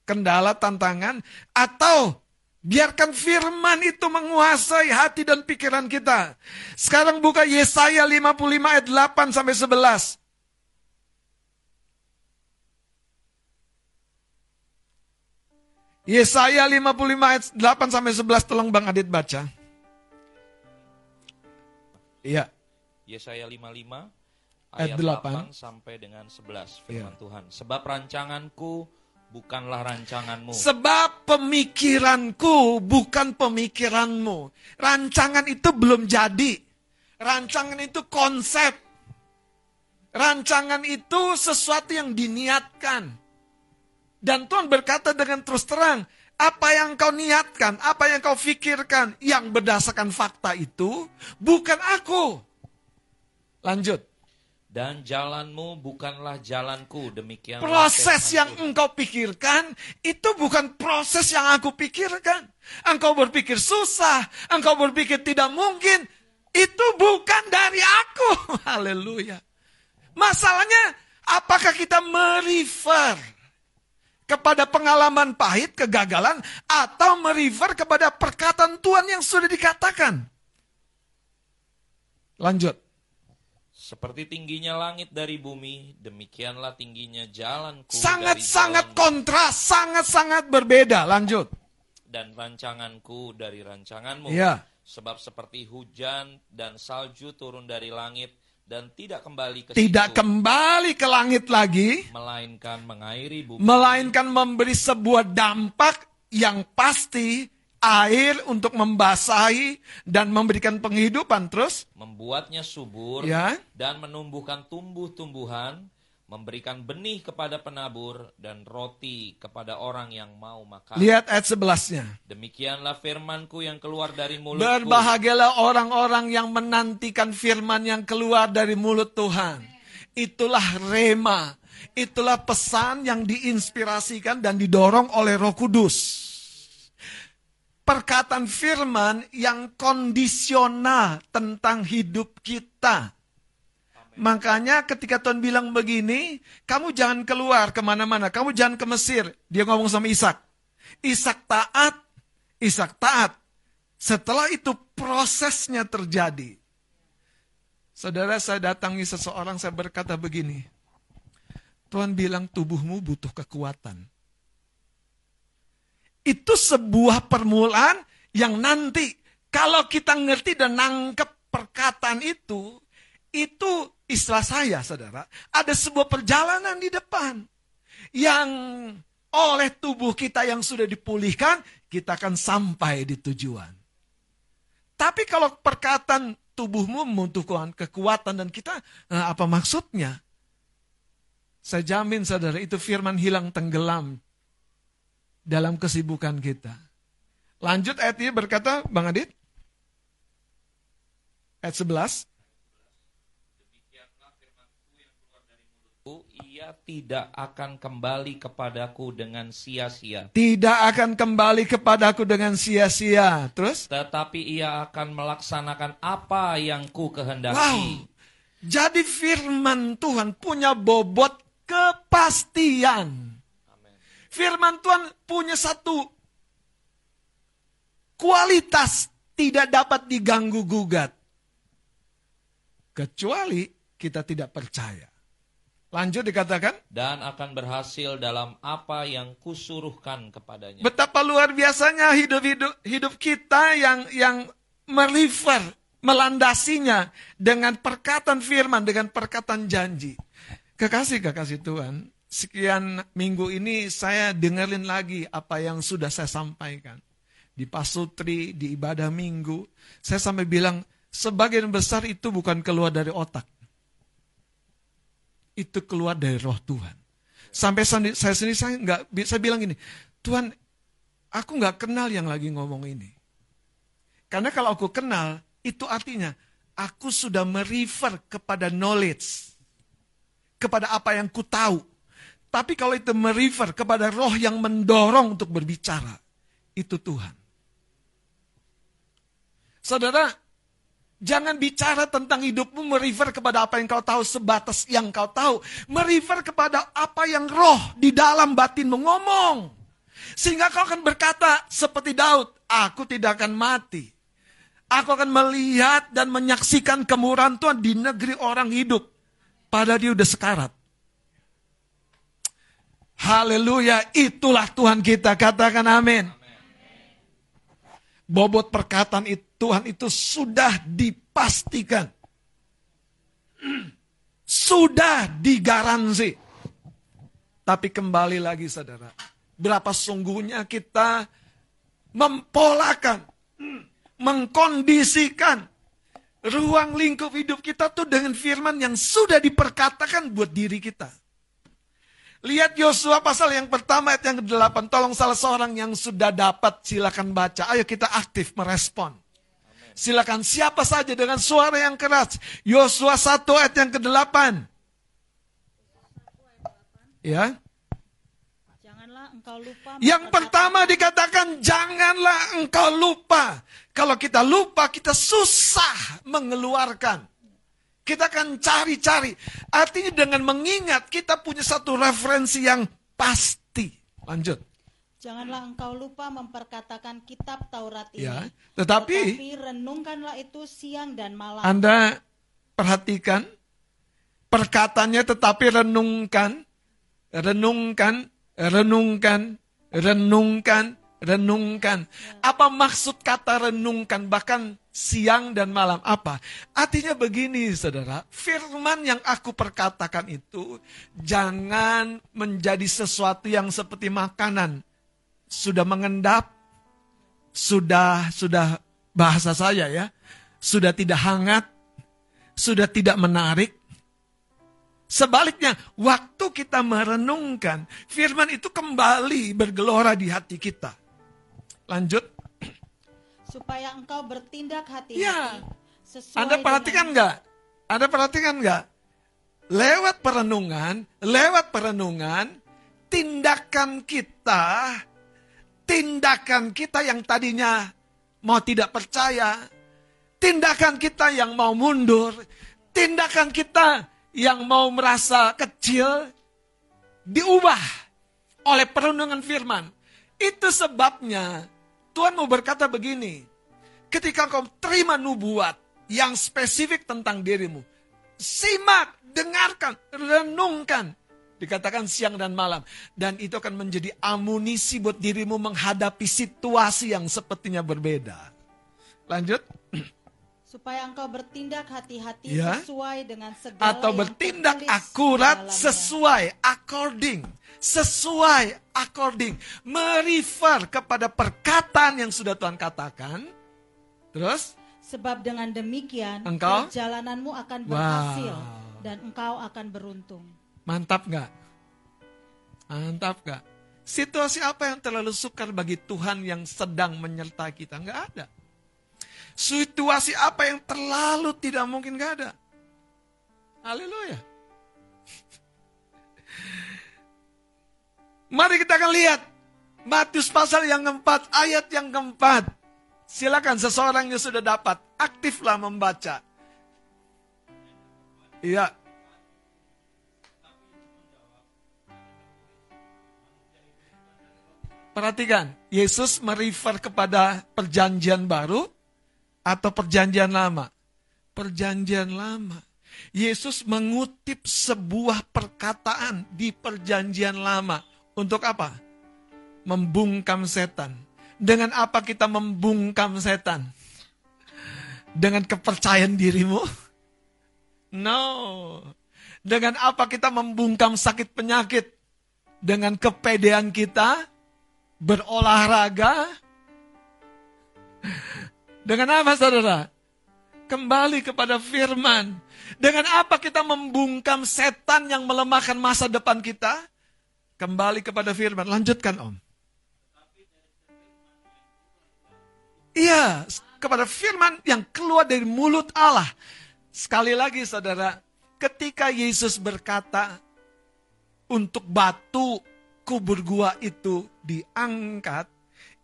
kendala, tantangan, atau biarkan firman itu menguasai hati dan pikiran kita. Sekarang buka Yesaya 55 ayat 8 sampai 11. Yesaya 55 ayat 8 sampai 11 tolong Bang Adit baca. Iya. Yesaya 55 ayat, ayat 8. 8 sampai dengan 11 firman ya. Tuhan. Sebab rancanganku bukanlah rancanganmu. Sebab pemikiranku bukan pemikiranmu. Rancangan itu belum jadi. Rancangan itu konsep. Rancangan itu sesuatu yang diniatkan. Dan Tuhan berkata dengan terus terang, apa yang kau niatkan, apa yang kau pikirkan, yang berdasarkan fakta itu bukan aku. Lanjut. Dan jalanmu bukanlah jalanku, demikian. Proses yang engkau pikirkan, itu bukan proses yang aku pikirkan. Engkau berpikir susah, engkau berpikir tidak mungkin, itu bukan dari aku. Haleluya. Masalahnya, Apakah kita merefer kepada pengalaman pahit, kegagalan, atau merefer kepada perkataan Tuhan yang sudah dikatakan? Lanjut. Seperti tingginya langit dari bumi, demikianlah tingginya jalanku Sangat-sangat jalanmu, kontras, sangat-sangat berbeda. Lanjut. dan rancanganku dari rancanganmu. Iya. Sebab seperti hujan dan salju turun dari langit dan tidak kembali ke Tidak situ, kembali ke langit lagi, melainkan mengairi bumi melainkan memberi sebuah dampak yang pasti air untuk membasahi dan memberikan penghidupan terus membuatnya subur Ya. dan menumbuhkan tumbuh-tumbuhan, memberikan benih kepada penabur dan roti kepada orang yang mau makan. lihat ayat 11-nya Demikianlah firmanku yang keluar dari mulutku. berbahagialah orang-orang yang menantikan firman yang keluar dari mulut Tuhan. Itulah rema. Itulah pesan yang diinspirasikan dan didorong oleh Roh Kudus. Perkataan firman yang kondisional tentang hidup kita Makanya ketika Tuhan bilang begini, kamu jangan keluar ke mana-mana, kamu jangan ke Mesir. Dia ngomong sama Ishak. Ishak taat, Ishak taat. Setelah itu prosesnya terjadi. Saudara saya datangi seseorang, saya berkata begini. Tuhan bilang tubuhmu butuh kekuatan. Itu sebuah permulaan yang nanti kalau kita ngerti dan nangkep perkataan itu, itu istilah saya saudara, ada sebuah perjalanan di depan. Yang oleh tubuh kita yang sudah dipulihkan, kita akan sampai di tujuan. Tapi kalau perkataan tubuhmu membutuhkan kekuatan dan kita, eh, apa maksudnya? Saya jamin saudara, itu firman hilang tenggelam dalam kesibukan kita. Lanjut ayat ini berkata, Bang Adit. Ayat 11. Ia tidak akan kembali kepadaku dengan sia-sia. Tidak akan kembali kepadaku dengan sia-sia. Terus? Tetapi ia akan melaksanakan apa yang ku kehendaki. Wow. Jadi firman Tuhan punya bobot kepastian. Firman Tuhan punya satu kualitas tidak dapat diganggu gugat. Kecuali kita tidak percaya. Lanjut dikatakan, Dan akan berhasil dalam apa yang kusuruhkan kepadanya. betapa luar biasanya hidup-hidup hidup kita yang yang meliver, melandasinya dengan perkataan firman, dengan perkataan janji. Kekasih-kekasih Tuhan, sekian minggu ini saya dengerin lagi apa yang sudah saya sampaikan. Di pasutri, di ibadah minggu, saya sampai bilang, sebagian besar itu bukan keluar dari otak. Itu keluar dari roh Tuhan. Sampai saya sendiri, saya, nggak, saya bilang gini, Tuhan, aku nggak kenal yang lagi ngomong ini. Karena kalau aku kenal, itu artinya aku sudah merefer kepada knowledge. Kepada apa yang ku tahu. Tapi kalau itu merefer kepada roh yang mendorong untuk berbicara, itu Tuhan. Saudara, jangan bicara tentang hidupmu merefer kepada apa yang kau tahu sebatas yang kau tahu. Merefer kepada apa yang roh di dalam batinmu ngomong. Sehingga kau akan berkata seperti Daud, aku tidak akan mati. Aku akan melihat dan menyaksikan kemurahan Tuhan di negeri orang hidup. Padahal dia udah sekarat. Haleluya, itulah Tuhan kita. Katakan amin. Bobot perkataan itu, Tuhan itu sudah dipastikan. Sudah digaransi. Tapi kembali lagi saudara. Berapa sungguhnya kita mempolakan, mengkondisikan ruang lingkup hidup kita tuh dengan firman yang sudah diperkatakan buat diri kita. Lihat Yosua pasal yang pertama ayat yang ke-8. Tolong salah seorang yang sudah dapat silakan baca. Ayo kita aktif merespon. Silakan siapa saja dengan suara yang keras. Yosua 1 ayat yang ke-8. Ya. Janganlah engkau lupa Yang pertama dikatakan janganlah engkau lupa. Kalau kita lupa kita susah mengeluarkan. Kita akan cari-cari. Artinya dengan mengingat kita punya satu referensi yang pasti. Lanjut. Janganlah engkau lupa memperkatakan kitab Taurat ini. Ya, tetapi- tetapi renungkanlah itu siang dan malam. Anda perhatikan perkataannya tetapi renungkan, renungkan, renungkan, renungkan, renungkan. Apa maksud kata renungkan bahkan siang dan malam apa? Artinya begini Saudara, firman yang aku perkatakan itu jangan menjadi sesuatu yang seperti makanan. Sudah mengendap, sudah sudah bahasa saya ya, sudah tidak hangat, sudah tidak menarik. Sebaliknya, waktu kita merenungkan, firman itu kembali bergelora di hati kita. Lanjut. Supaya engkau bertindak hati-hati. Ya. sesuai Anda perhatikan nggak? Anda perhatikan nggak? Lewat perenungan, lewat perenungan, tindakan kita, tindakan kita yang tadinya mau tidak percaya, tindakan kita yang mau mundur, tindakan kita yang mau merasa kecil, diubah oleh perenungan firman. Itu sebabnya Tuhan mau berkata begini, ketika kau terima nubuat yang spesifik tentang dirimu, simak, dengarkan, renungkan. Dikatakan siang dan malam. Dan itu akan menjadi amunisi buat dirimu menghadapi situasi yang sepertinya berbeda. Lanjut. Supaya engkau bertindak hati-hati Ya. sesuai dengan segala Atau bertindak akurat dalamnya. sesuai, according. Sesuai, according. Merefer kepada perkataan yang sudah Tuhan katakan. Terus? Sebab dengan demikian Engkau? perjalananmu akan Wow. berhasil dan engkau akan beruntung. Mantap nggak? Mantap nggak? Situasi apa yang terlalu sukar bagi Tuhan yang sedang menyertai kita? Nggak ada. Situasi apa yang terlalu tidak mungkin nggak ada. Haleluya. Mari kita akan lihat Matius pasal yang keempat, ayat yang keempat. Silakan seseorang yang sudah dapat, aktiflah membaca. Iya, Perhatikan, Yesus merefer kepada perjanjian baru atau perjanjian lama? Perjanjian lama. Yesus mengutip sebuah perkataan di perjanjian lama. Untuk apa? Membungkam setan. Dengan apa kita membungkam setan? Dengan kepercayaan dirimu? No. Dengan apa kita membungkam sakit penyakit? Dengan kepedean kita? berolahraga. Dengan apa saudara? Kembali kepada firman. Dengan apa kita membungkam setan yang melemahkan masa depan kita? Kembali kepada firman. Lanjutkan om. Iya, kepada firman yang keluar dari mulut Allah. Sekali lagi saudara, ketika Yesus berkata untuk batu kubur gua itu diangkat,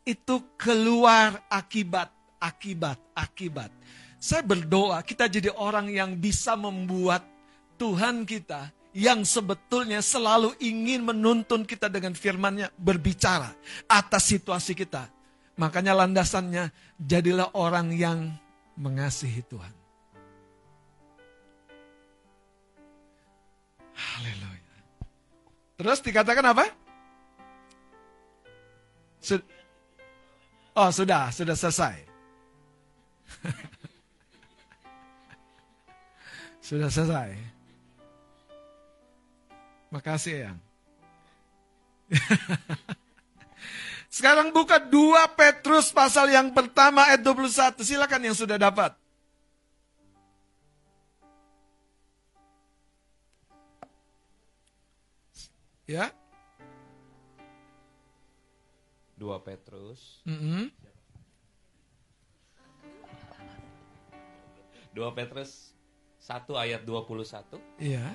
itu keluar akibat, akibat, akibat. Saya berdoa kita jadi orang yang bisa membuat Tuhan kita yang sebetulnya selalu ingin menuntun kita dengan firman-Nya berbicara atas situasi kita. Makanya landasannya jadilah orang yang mengasihi Tuhan. Haleluya. Terus dikatakan apa? Oh, sudah, sudah selesai. sudah selesai. Makasih ya. Sekarang buka 2 Petrus pasal yang pertama ayat 21. Silakan yang sudah dapat. Ya. 2 Petrus. Mm-mm. 2 Petrus 1 ayat 21. Iya.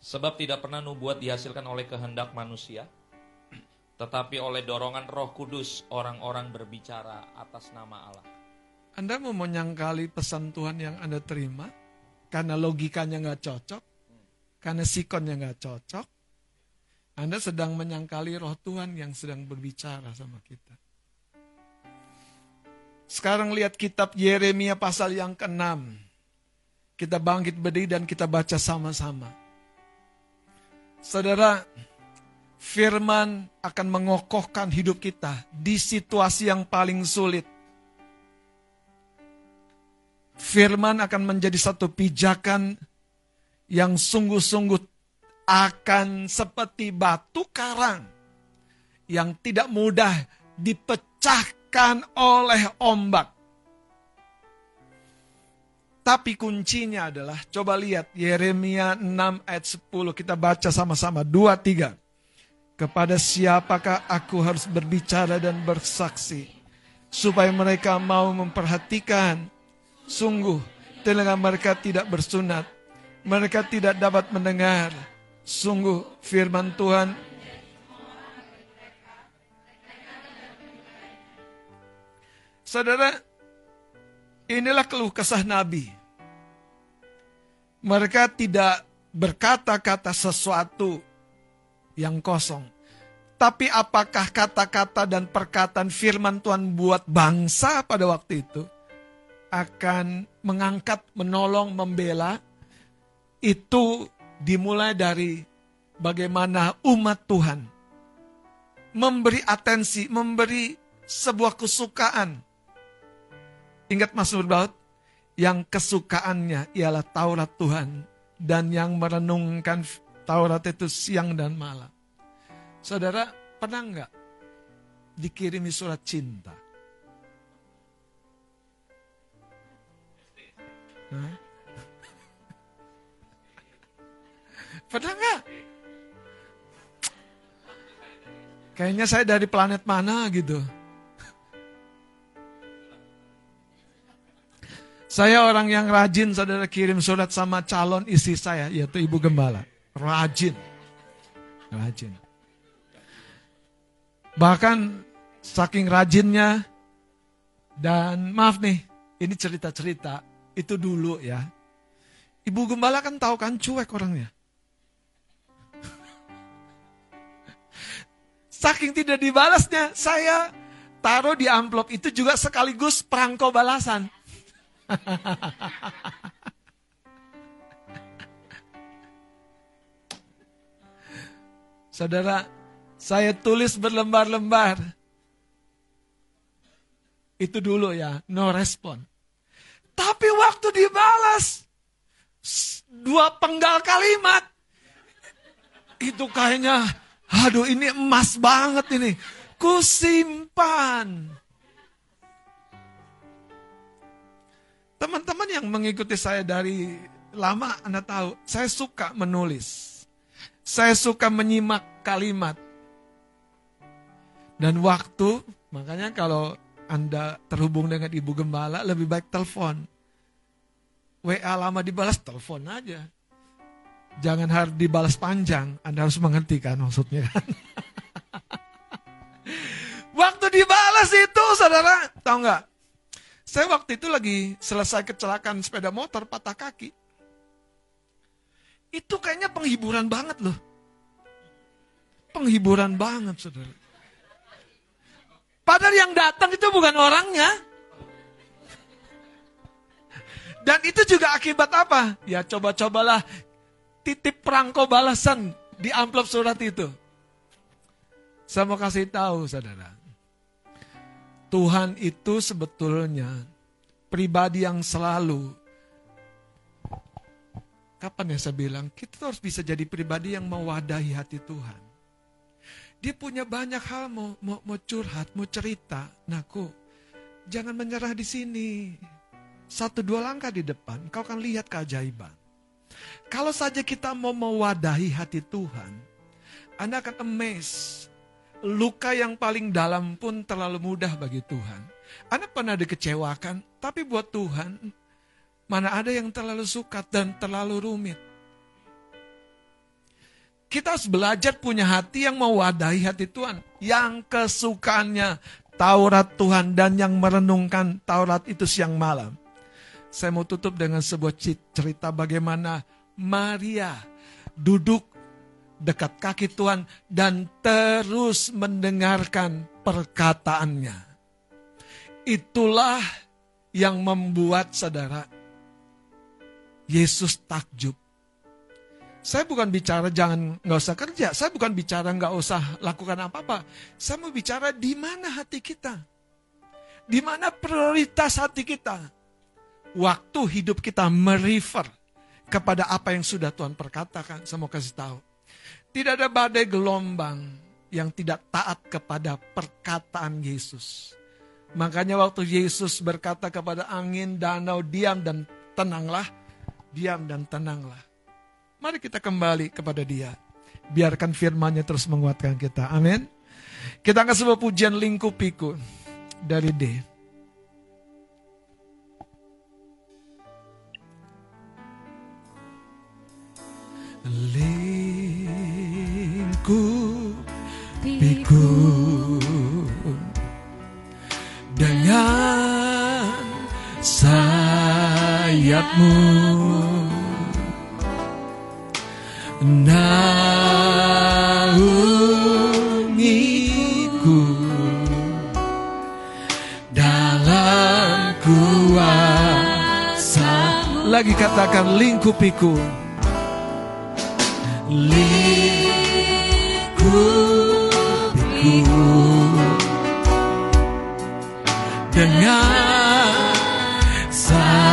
Sebab tidak pernah nubuat dihasilkan oleh kehendak manusia, tetapi oleh dorongan roh kudus orang-orang berbicara atas nama Allah. Anda mau menyangkali pesan Tuhan yang Anda terima karena logikanya nggak cocok, karena sikonnya nggak cocok, Anda sedang menyangkali roh Tuhan yang sedang berbicara sama kita. Sekarang lihat kitab Yeremia pasal yang ke-6. Kita bangkit berdiri dan kita baca sama-sama. Saudara, firman akan mengokohkan hidup kita di situasi yang paling sulit firman akan menjadi satu pijakan yang sungguh-sungguh akan seperti batu karang yang tidak mudah dipecahkan oleh ombak. Tapi kuncinya adalah, coba lihat Yeremia 6 ayat 10, kita baca sama-sama, 2, 3. Kepada siapakah aku harus berbicara dan bersaksi, supaya mereka mau memperhatikan Sungguh, telinga mereka tidak bersunat. Mereka tidak dapat mendengar. Sungguh, firman Tuhan Saudara, inilah keluh kesah Nabi. Mereka tidak berkata-kata sesuatu yang kosong. Tapi apakah kata-kata dan perkataan firman Tuhan buat bangsa pada waktu itu? akan mengangkat, menolong, membela, itu dimulai dari bagaimana umat Tuhan memberi atensi, memberi sebuah kesukaan. Ingat Mas Nurbaut, yang kesukaannya ialah Taurat Tuhan dan yang merenungkan Taurat itu siang dan malam. Saudara, pernah nggak dikirimi surat cinta? Hah? Pernah nggak? Kayaknya saya dari planet mana gitu. Saya orang yang rajin saudara kirim surat sama calon istri saya yaitu Ibu Gembala. Rajin. Rajin. Bahkan saking rajinnya dan maaf nih, ini cerita-cerita itu dulu ya. Ibu gembala kan tahu kan cuek orangnya. Saking tidak dibalasnya, saya taruh di amplop itu juga sekaligus perangko balasan. Saudara, saya tulis berlembar-lembar. Itu dulu ya, no respon. Tapi waktu dibalas, dua penggal kalimat, itu kayaknya, aduh ini emas banget ini. Kusimpan. Teman-teman yang mengikuti saya dari lama, Anda tahu, saya suka menulis. Saya suka menyimak kalimat. Dan waktu, makanya kalau anda terhubung dengan Ibu Gembala, lebih baik telepon. WA lama dibalas, telepon aja. Jangan harus dibalas panjang, Anda harus mengerti kan maksudnya kan. waktu dibalas itu, saudara, tahu nggak? Saya waktu itu lagi selesai kecelakaan sepeda motor patah kaki. Itu kayaknya penghiburan banget loh. Penghiburan banget, saudara. Padahal yang datang itu bukan orangnya. Dan itu juga akibat apa? Ya coba-cobalah titip perangko balasan di amplop surat itu. Saya mau kasih tahu saudara. Tuhan itu sebetulnya pribadi yang selalu Kapan ya saya bilang, kita harus bisa jadi pribadi yang mewadahi hati Tuhan. Dia punya banyak hal mau, mau, mau curhat, mau cerita. Nah, kok jangan menyerah di sini. Satu dua langkah di depan, kau akan lihat keajaiban. Kalau saja kita mau mewadahi hati Tuhan, Anda akan amazed. Luka yang paling dalam pun terlalu mudah bagi Tuhan. Anda pernah dikecewakan, tapi buat Tuhan, mana ada yang terlalu suka dan terlalu rumit. Kita harus belajar punya hati yang mewadahi hati Tuhan. Yang kesukaannya Taurat Tuhan dan yang merenungkan Taurat itu siang malam. Saya mau tutup dengan sebuah cerita bagaimana Maria duduk dekat kaki Tuhan dan terus mendengarkan perkataannya. Itulah yang membuat saudara Yesus takjub. Saya bukan bicara jangan nggak usah kerja, saya bukan bicara nggak usah lakukan apa-apa. Saya mau bicara di mana hati kita, di mana prioritas hati kita. Waktu hidup kita merefer kepada apa yang sudah Tuhan perkatakan. Saya mau kasih tahu, tidak ada badai gelombang yang tidak taat kepada perkataan Yesus. Makanya waktu Yesus berkata kepada angin, danau, diam dan tenanglah, diam dan tenanglah. Mari kita kembali kepada dia. Biarkan firmannya terus menguatkan kita. Amin. Kita akan sebuah pujian lingkupiku dari D. Lingkupiku dengan sayapmu. Naungiku dalam kuasa lagi katakan lingkupiku. Lingkupiku dengan sayapmu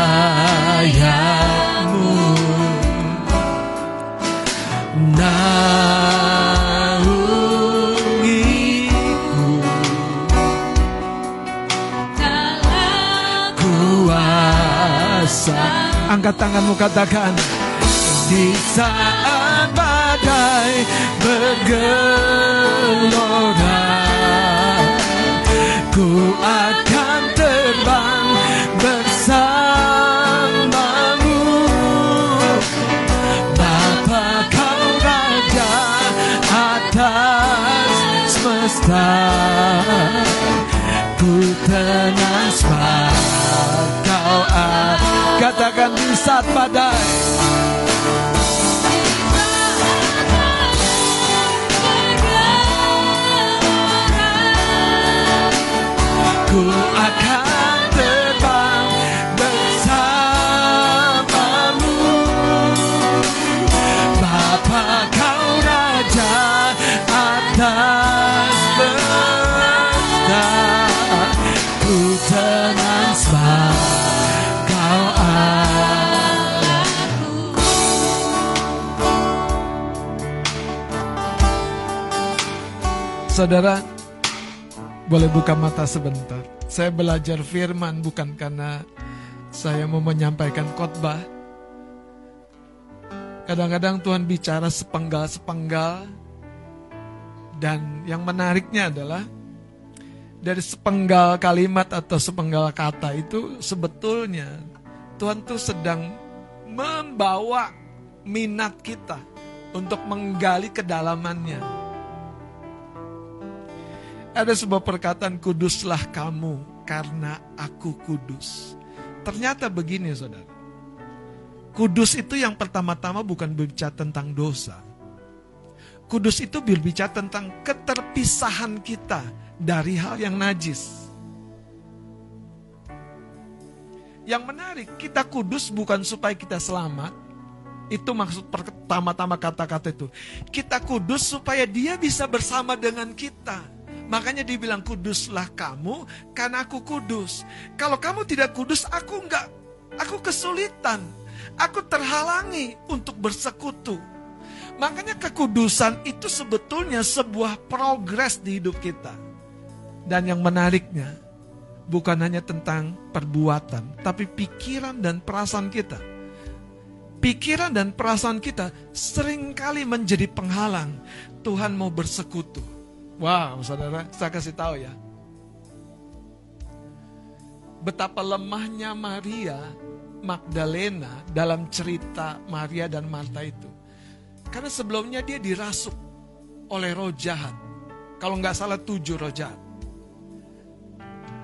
naungiku. Kuasa. Angkat tanganmu katakan. Di saat badai bergelora ku akan terbang bersamamu. Bapa kau raja atas semesta. Ku tenang sebab kau katakan di saat badai ku akan terbang bersamamu. Bapa kau raja atas semesta ku tenang sebab kau ada Saudara, boleh buka mata sebentar. Saya belajar firman bukan karena saya mau menyampaikan khotbah. Kadang-kadang Tuhan bicara sepenggal-sepenggal dan yang menariknya adalah dari sepenggal kalimat atau sepenggal kata itu sebetulnya Tuhan tuh sedang membawa minat kita untuk menggali kedalamannya. Ada sebuah perkataan kuduslah kamu karena aku kudus. Ternyata begini saudara. Kudus itu yang pertama-tama bukan berbicara tentang dosa. Kudus itu berbicara tentang keterpisahan kita dari hal yang najis. Yang menarik, kita kudus bukan supaya kita selamat. Itu maksud pertama-tama kata-kata itu. Kita kudus supaya dia bisa bersama dengan kita. Makanya dibilang kuduslah kamu karena aku kudus. Kalau kamu tidak kudus, aku enggak. Aku kesulitan. Aku terhalangi untuk bersekutu. Makanya kekudusan itu sebetulnya sebuah progres di hidup kita. Dan yang menariknya, bukan hanya tentang perbuatan, tapi pikiran dan perasaan kita. Pikiran dan perasaan kita sering kali menjadi penghalang. Tuhan mau bersekutu. Wow, saudara, saya kasih tahu ya. Betapa lemahnya Maria Magdalena dalam cerita Maria dan Marta itu. Karena sebelumnya dia dirasuk oleh roh jahat. Kalau nggak salah tujuh roh jahat.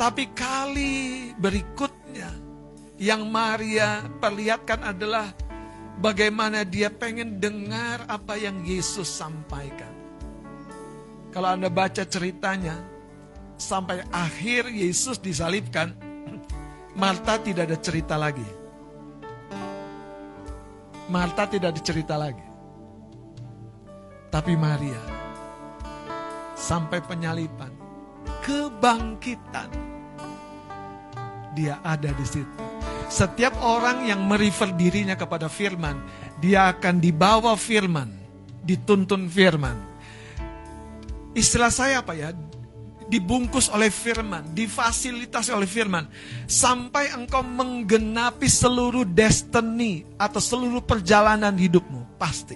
Tapi kali berikutnya yang Maria perlihatkan adalah bagaimana dia pengen dengar apa yang Yesus sampaikan. Kalau Anda baca ceritanya, sampai akhir Yesus disalibkan, Marta tidak ada cerita lagi. Marta tidak ada cerita lagi. Tapi Maria, sampai penyalipan, kebangkitan, dia ada di situ. Setiap orang yang merefer dirinya kepada firman, dia akan dibawa firman, dituntun firman istilah saya apa ya? Dibungkus oleh firman, difasilitasi oleh firman. Sampai engkau menggenapi seluruh destiny atau seluruh perjalanan hidupmu. Pasti.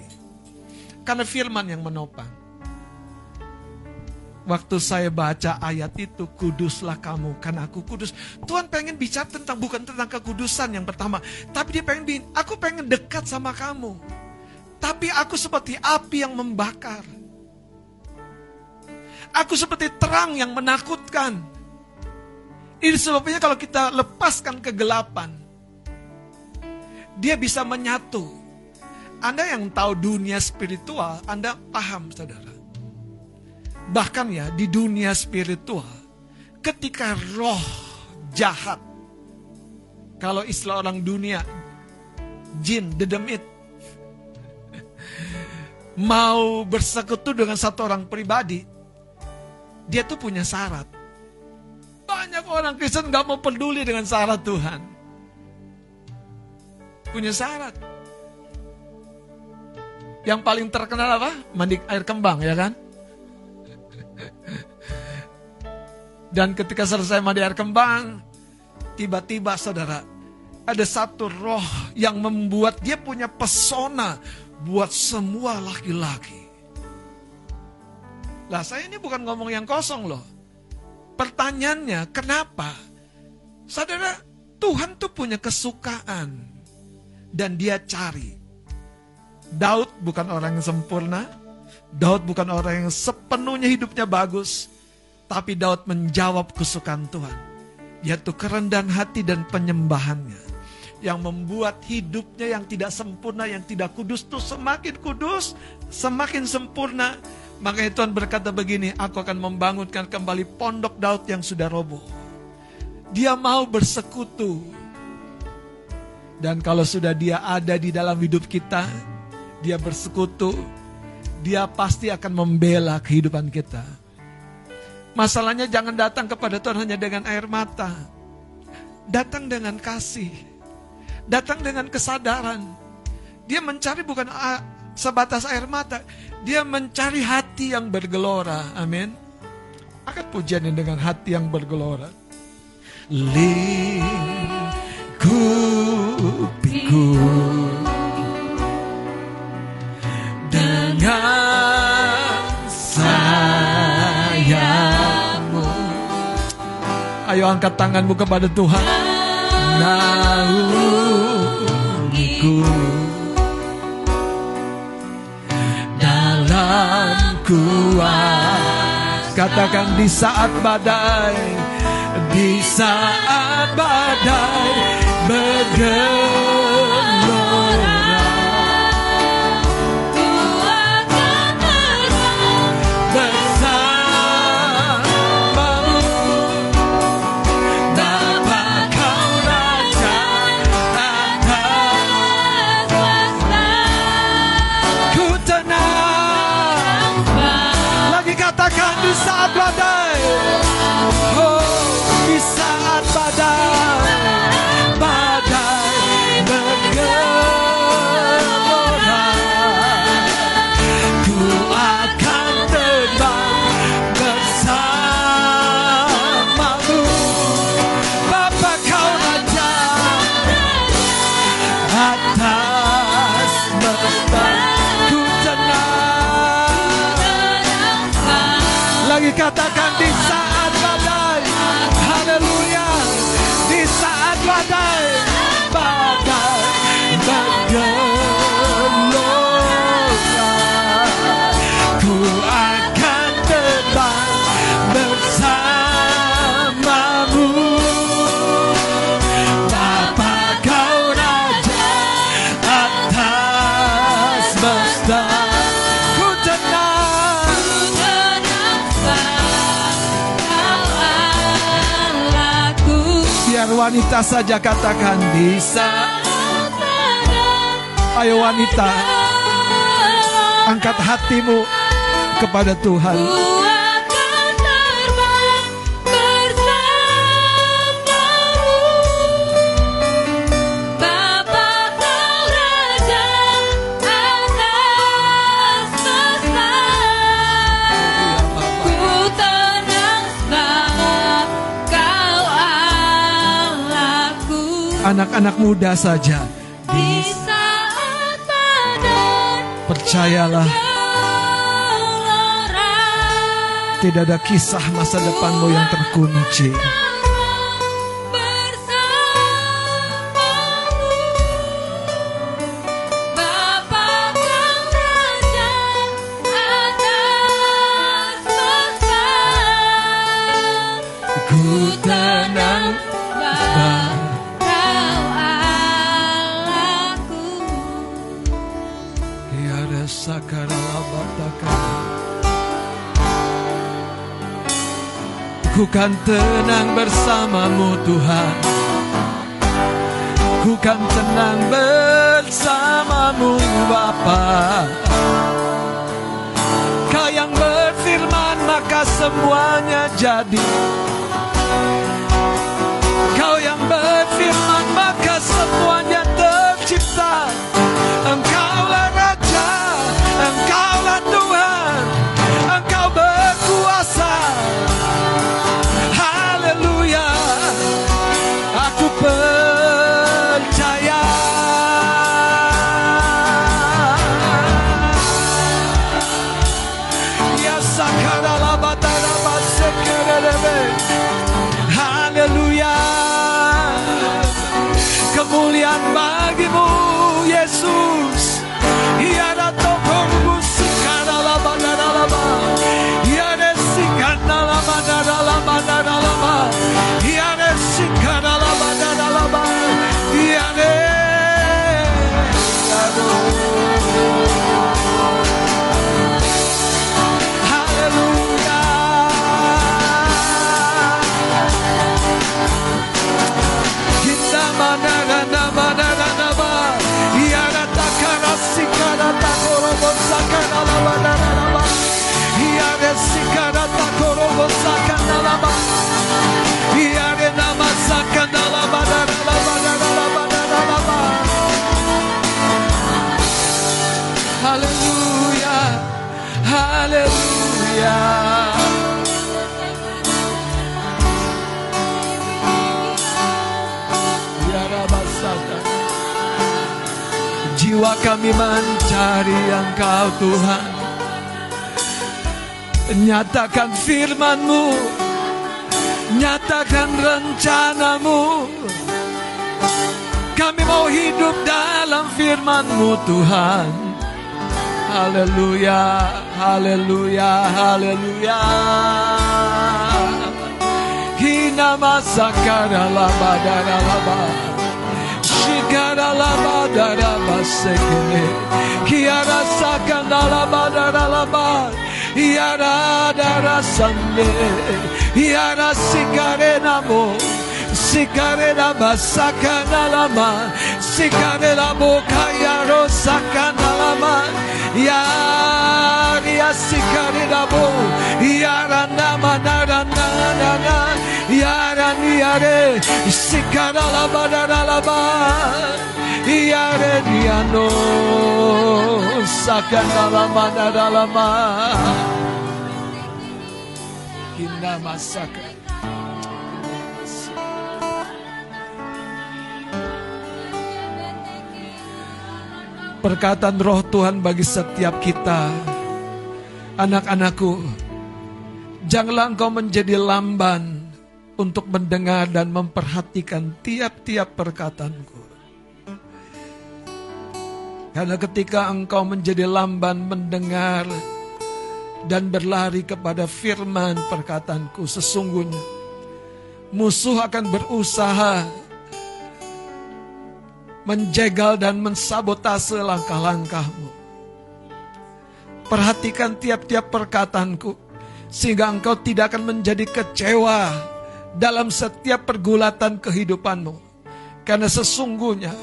Karena firman yang menopang. Waktu saya baca ayat itu, kuduslah kamu, karena aku kudus. Tuhan pengen bicara tentang, bukan tentang kekudusan yang pertama. Tapi dia pengen, aku pengen dekat sama kamu. Tapi aku seperti api yang membakar. Aku seperti terang yang menakutkan. Ini sebabnya kalau kita lepaskan kegelapan, dia bisa menyatu. Anda yang tahu dunia spiritual, Anda paham saudara. Bahkan ya di dunia spiritual, ketika roh jahat, kalau istilah orang dunia, jin, dedemit, mau bersekutu dengan satu orang pribadi, dia tuh punya syarat. Banyak orang Kristen gak mau peduli dengan syarat Tuhan. Punya syarat. Yang paling terkenal apa? Mandi air kembang ya kan? Dan ketika selesai mandi air kembang, tiba-tiba saudara, ada satu roh yang membuat dia punya pesona buat semua laki-laki. Lah saya ini bukan ngomong yang kosong loh. Pertanyaannya kenapa? Saudara, Tuhan tuh punya kesukaan. Dan dia cari. Daud bukan orang yang sempurna. Daud bukan orang yang sepenuhnya hidupnya bagus. Tapi Daud menjawab kesukaan Tuhan. Yaitu kerendahan hati dan penyembahannya. Yang membuat hidupnya yang tidak sempurna, yang tidak kudus tuh semakin kudus, semakin sempurna, Makanya Tuhan berkata begini, aku akan membangunkan kembali pondok Daud yang sudah roboh. Dia mau bersekutu. Dan kalau sudah dia ada di dalam hidup kita, dia bersekutu, dia pasti akan membela kehidupan kita. Masalahnya jangan datang kepada Tuhan hanya dengan air mata. Datang dengan kasih. Datang dengan kesadaran. Dia mencari bukan sebatas air mata. Dia mencari hati yang bergelora. Amin. Akan pujiannya dengan hati yang bergelora. Lingkupiku dengan sayangmu. Ayo angkat tanganmu kepada Tuhan. Naungiku. Kuat Katakan di saat badai Di saat badai bergelora wanita saja katakan di saat Ayo wanita, angkat hatimu kepada Tuhan. Anak-anak muda saja. Di saat Percayalah. Tidak ada kisah masa depanmu yang terkunci kan tenang bersamamu Tuhan. Ku kan tenang bersamamu Bapa. Kau yang berfirman maka semuanya jadi. Kau yang berfirman maka semuanya tercipta Jiwa kami mencari Engkau Tuhan. Nyatakan firman-Mu. Nyatakan rencanamu. Kami mau hidup dalam firman-Mu Tuhan Haleluya, haleluya, haleluya Hina masakara laba dara laba. Shikara laba dara basekene Kiara sakana laba dara laba. Iara dara sande Iara sikare namo. Sikare laba sakana lama Sikare labo kayaro sakana lama Yari sikare labo Iara nama nara nana nana Yara niare Sikara laba dara laba Iare diano Sakana lama nara lama Hina masaka Perkataan roh Tuhan bagi setiap kita. Anak-anakku Janganlah engkau menjadi lamban Untuk mendengar dan memperhatikan tiap-tiap perkataanku. Karena ketika engkau menjadi lamban mendengar Dan berlari kepada firman perkataanku Sesungguhnya Musuh akan berusaha menjegal dan mensabotase langkah-langkahmu. Perhatikan tiap-tiap perkataanku, sehingga engkau tidak akan menjadi kecewa dalam setiap pergulatan kehidupanmu. Karena sesungguhnya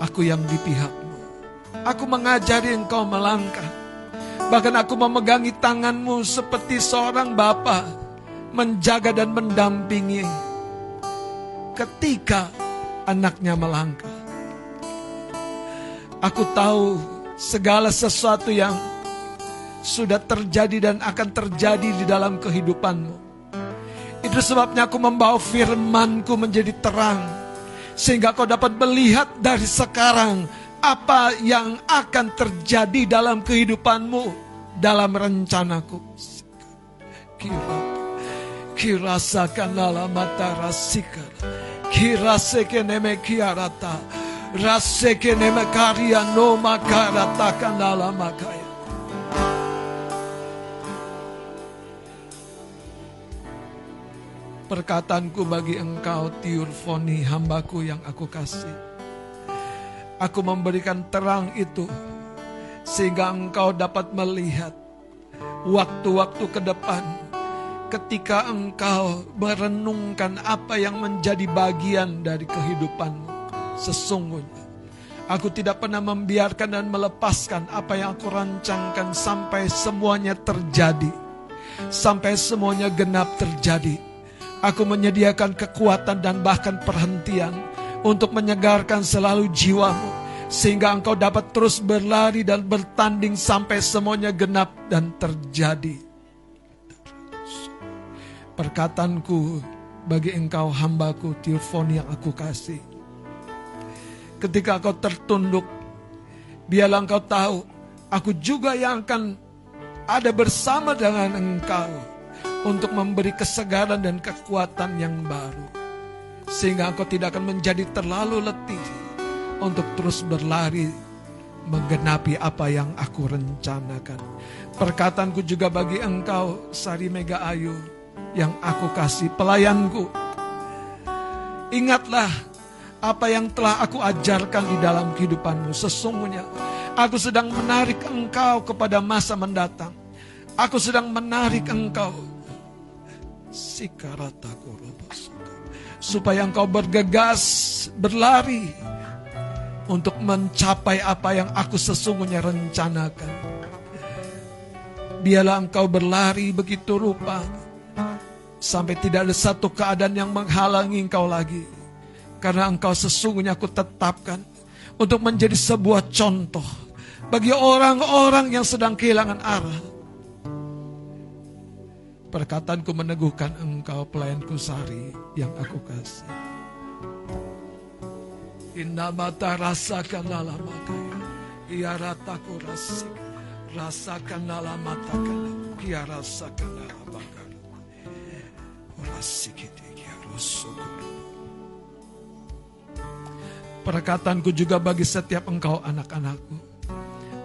aku yang di pihakmu. Aku mengajari engkau melangkah. Bahkan aku memegangi tanganmu seperti seorang bapa menjaga dan mendampingi ketika anaknya melangkah. Aku tahu segala sesuatu yang sudah terjadi dan akan terjadi di dalam kehidupanmu. Itu sebabnya aku membawa firmanku menjadi terang. Sehingga kau dapat melihat dari sekarang apa yang akan terjadi dalam kehidupanmu dalam rencanaku. Kira, kirasakan mata rasikan. Kiraseke neme kiarata. Raseke neme karya no makarata kanala makaya. Perkataanku bagi engkau Tiurfoni hambaku yang aku kasih. Aku memberikan terang itu sehingga engkau dapat melihat waktu-waktu ke depan ketika engkau merenungkan apa yang menjadi bagian dari kehidupanmu. Sesungguhnya aku tidak pernah membiarkan dan melepaskan apa yang aku rancangkan sampai semuanya terjadi. Sampai semuanya genap terjadi Aku menyediakan kekuatan dan bahkan perhentian untuk menyegarkan selalu jiwamu. Sehingga engkau dapat terus berlari dan bertanding sampai semuanya genap dan terjadi. Perkataanku bagi engkau hambaku telepon yang aku kasih. Ketika engkau tertunduk, biarlah engkau tahu, aku juga yang akan ada bersama dengan engkau untuk memberi kesegaran dan kekuatan yang baru. Sehingga engkau tidak akan menjadi terlalu letih untuk terus berlari menggenapi apa yang aku rencanakan. Perkataanku juga bagi engkau, Sari Mega Ayu, yang aku kasih pelayanku. Ingatlah apa yang telah aku ajarkan di dalam kehidupanmu. Sesungguhnya aku sedang menarik engkau kepada masa mendatang. Aku sedang menarik engkau Supaya engkau bergegas, berlari untuk mencapai apa yang aku sesungguhnya rencanakan. Biarlah engkau berlari begitu rupa sampai tidak ada satu keadaan yang menghalangi engkau lagi. Karena engkau sesungguhnya aku tetapkan untuk menjadi sebuah contoh bagi orang-orang yang sedang kehilangan arah Perkataanku meneguhkan engkau pelayanku sari yang aku kasih. Inna mata rasakan dalam makanya. Ia rataku rasik. Rasakan dalam mata. Ia rasakan dalam bakar. Rasik itu Perkataanku juga bagi setiap engkau anak-anakku.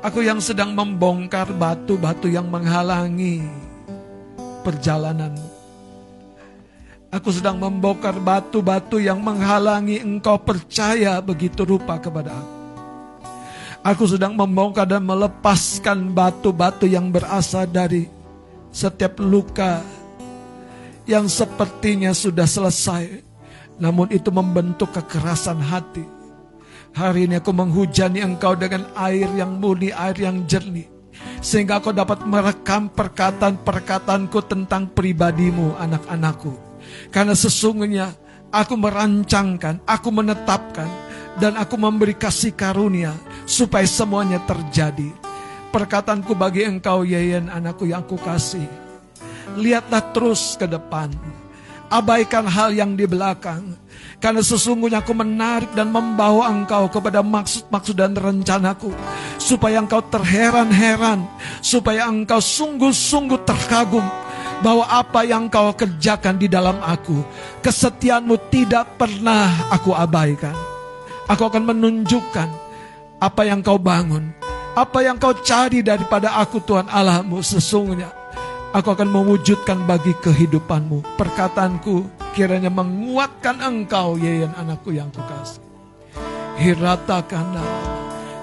Aku yang sedang membongkar batu-batu yang menghalangi perjalananmu. Aku sedang membongkar batu-batu yang menghalangi engkau percaya begitu rupa kepada aku. Aku sedang membongkar dan melepaskan batu-batu yang berasal dari setiap luka yang sepertinya sudah selesai. Namun itu membentuk kekerasan hati. Hari ini aku menghujani engkau dengan air yang murni, air yang jernih sehingga kau dapat merekam perkataan-perkataanku tentang pribadimu anak-anakku. Karena sesungguhnya aku merancangkan, aku menetapkan, dan aku memberi kasih karunia supaya semuanya terjadi. Perkataanku bagi engkau Yeyen anakku yang aku kasih. Lihatlah terus ke depan. Abaikan hal yang di belakang karena sesungguhnya aku menarik dan membawa engkau kepada maksud-maksud dan rencanaku. Supaya engkau terheran-heran. Supaya engkau sungguh-sungguh terkagum. Bahwa apa yang kau kerjakan di dalam aku. Kesetiaanmu tidak pernah aku abaikan. Aku akan menunjukkan apa yang kau bangun. Apa yang kau cari daripada aku Tuhan Allahmu sesungguhnya. Aku akan mewujudkan bagi kehidupanmu. Perkataanku kiranya menguatkan engkau Yeyen anakku yang kukasih. Hiratakana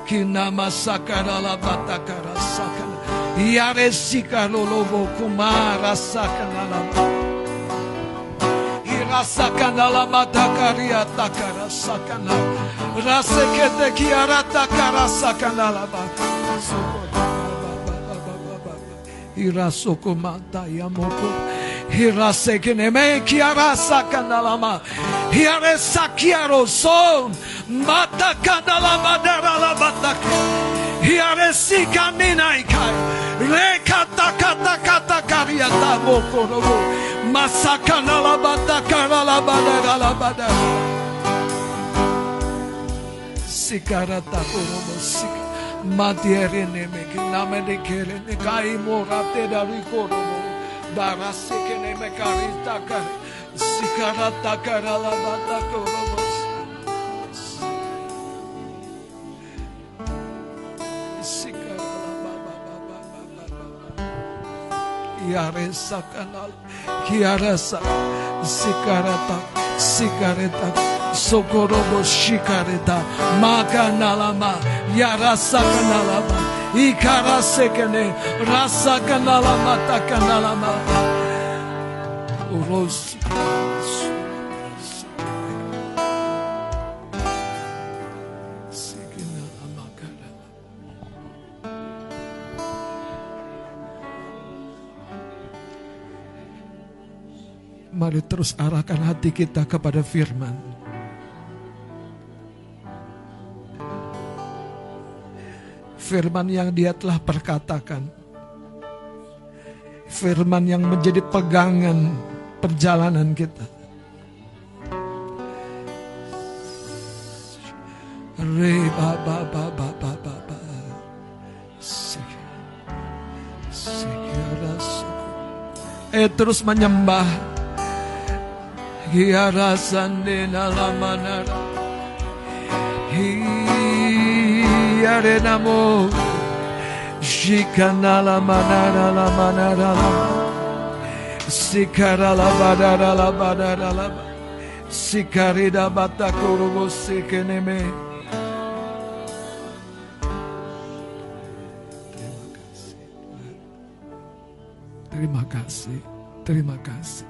kina masakana batakara sakana. Yaresika lolobo kumara sakana dalam mata karya takara rasakan rasekete kiara takara rasakan dalam Hirasoko Hirasekineme kiarasa kanalama. Hiaresa kiaro son. lama kanalama derala batak. Hiaresi kaninai kai. Rekata kata kata kariata mokorobo. Masakanala batakarala lama badar. lama korobo sikara. Madiere neme kiname de kere ne kai morate da ricoro bara sike neme karita kar sikara takara la bata koro si. Kiare sakanal, kiara sak, sikarata, sikareta, sokorobo shikareta, makanalama, yara sakanalama, ikara sekene, rasa kanalama takanalama. Uros, Mari terus arahkan hati kita kepada firman. Firman yang dia telah perkatakan. Firman yang menjadi pegangan perjalanan kita. Re ba ba ba ba ba ba ba. Eh terus menyembah Terima kasih, terima kasih.